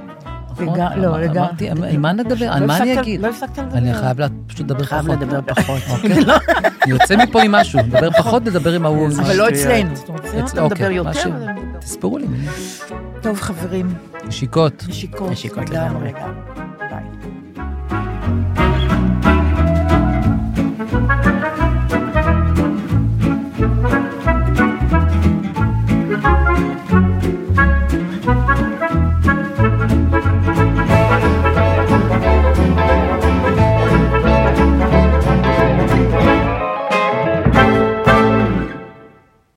נכון? לא, לגמרי. אמרתי, על מה נדבר? על לא מה אני אגיד? לא הפסקת לדבר. אני חייב פשוט לדבר חייב פחות. לדבר פחות. אוקיי? אני יוצא מפה עם משהו, נדבר פחות, נדבר עם ההוא. אבל לא. אצלנו. אצלנו אצל- אתה מדבר אוקיי, יותר. תספרו לי. טוב, חברים, נשיקות. נשיקות. נשיקות. לגמרי.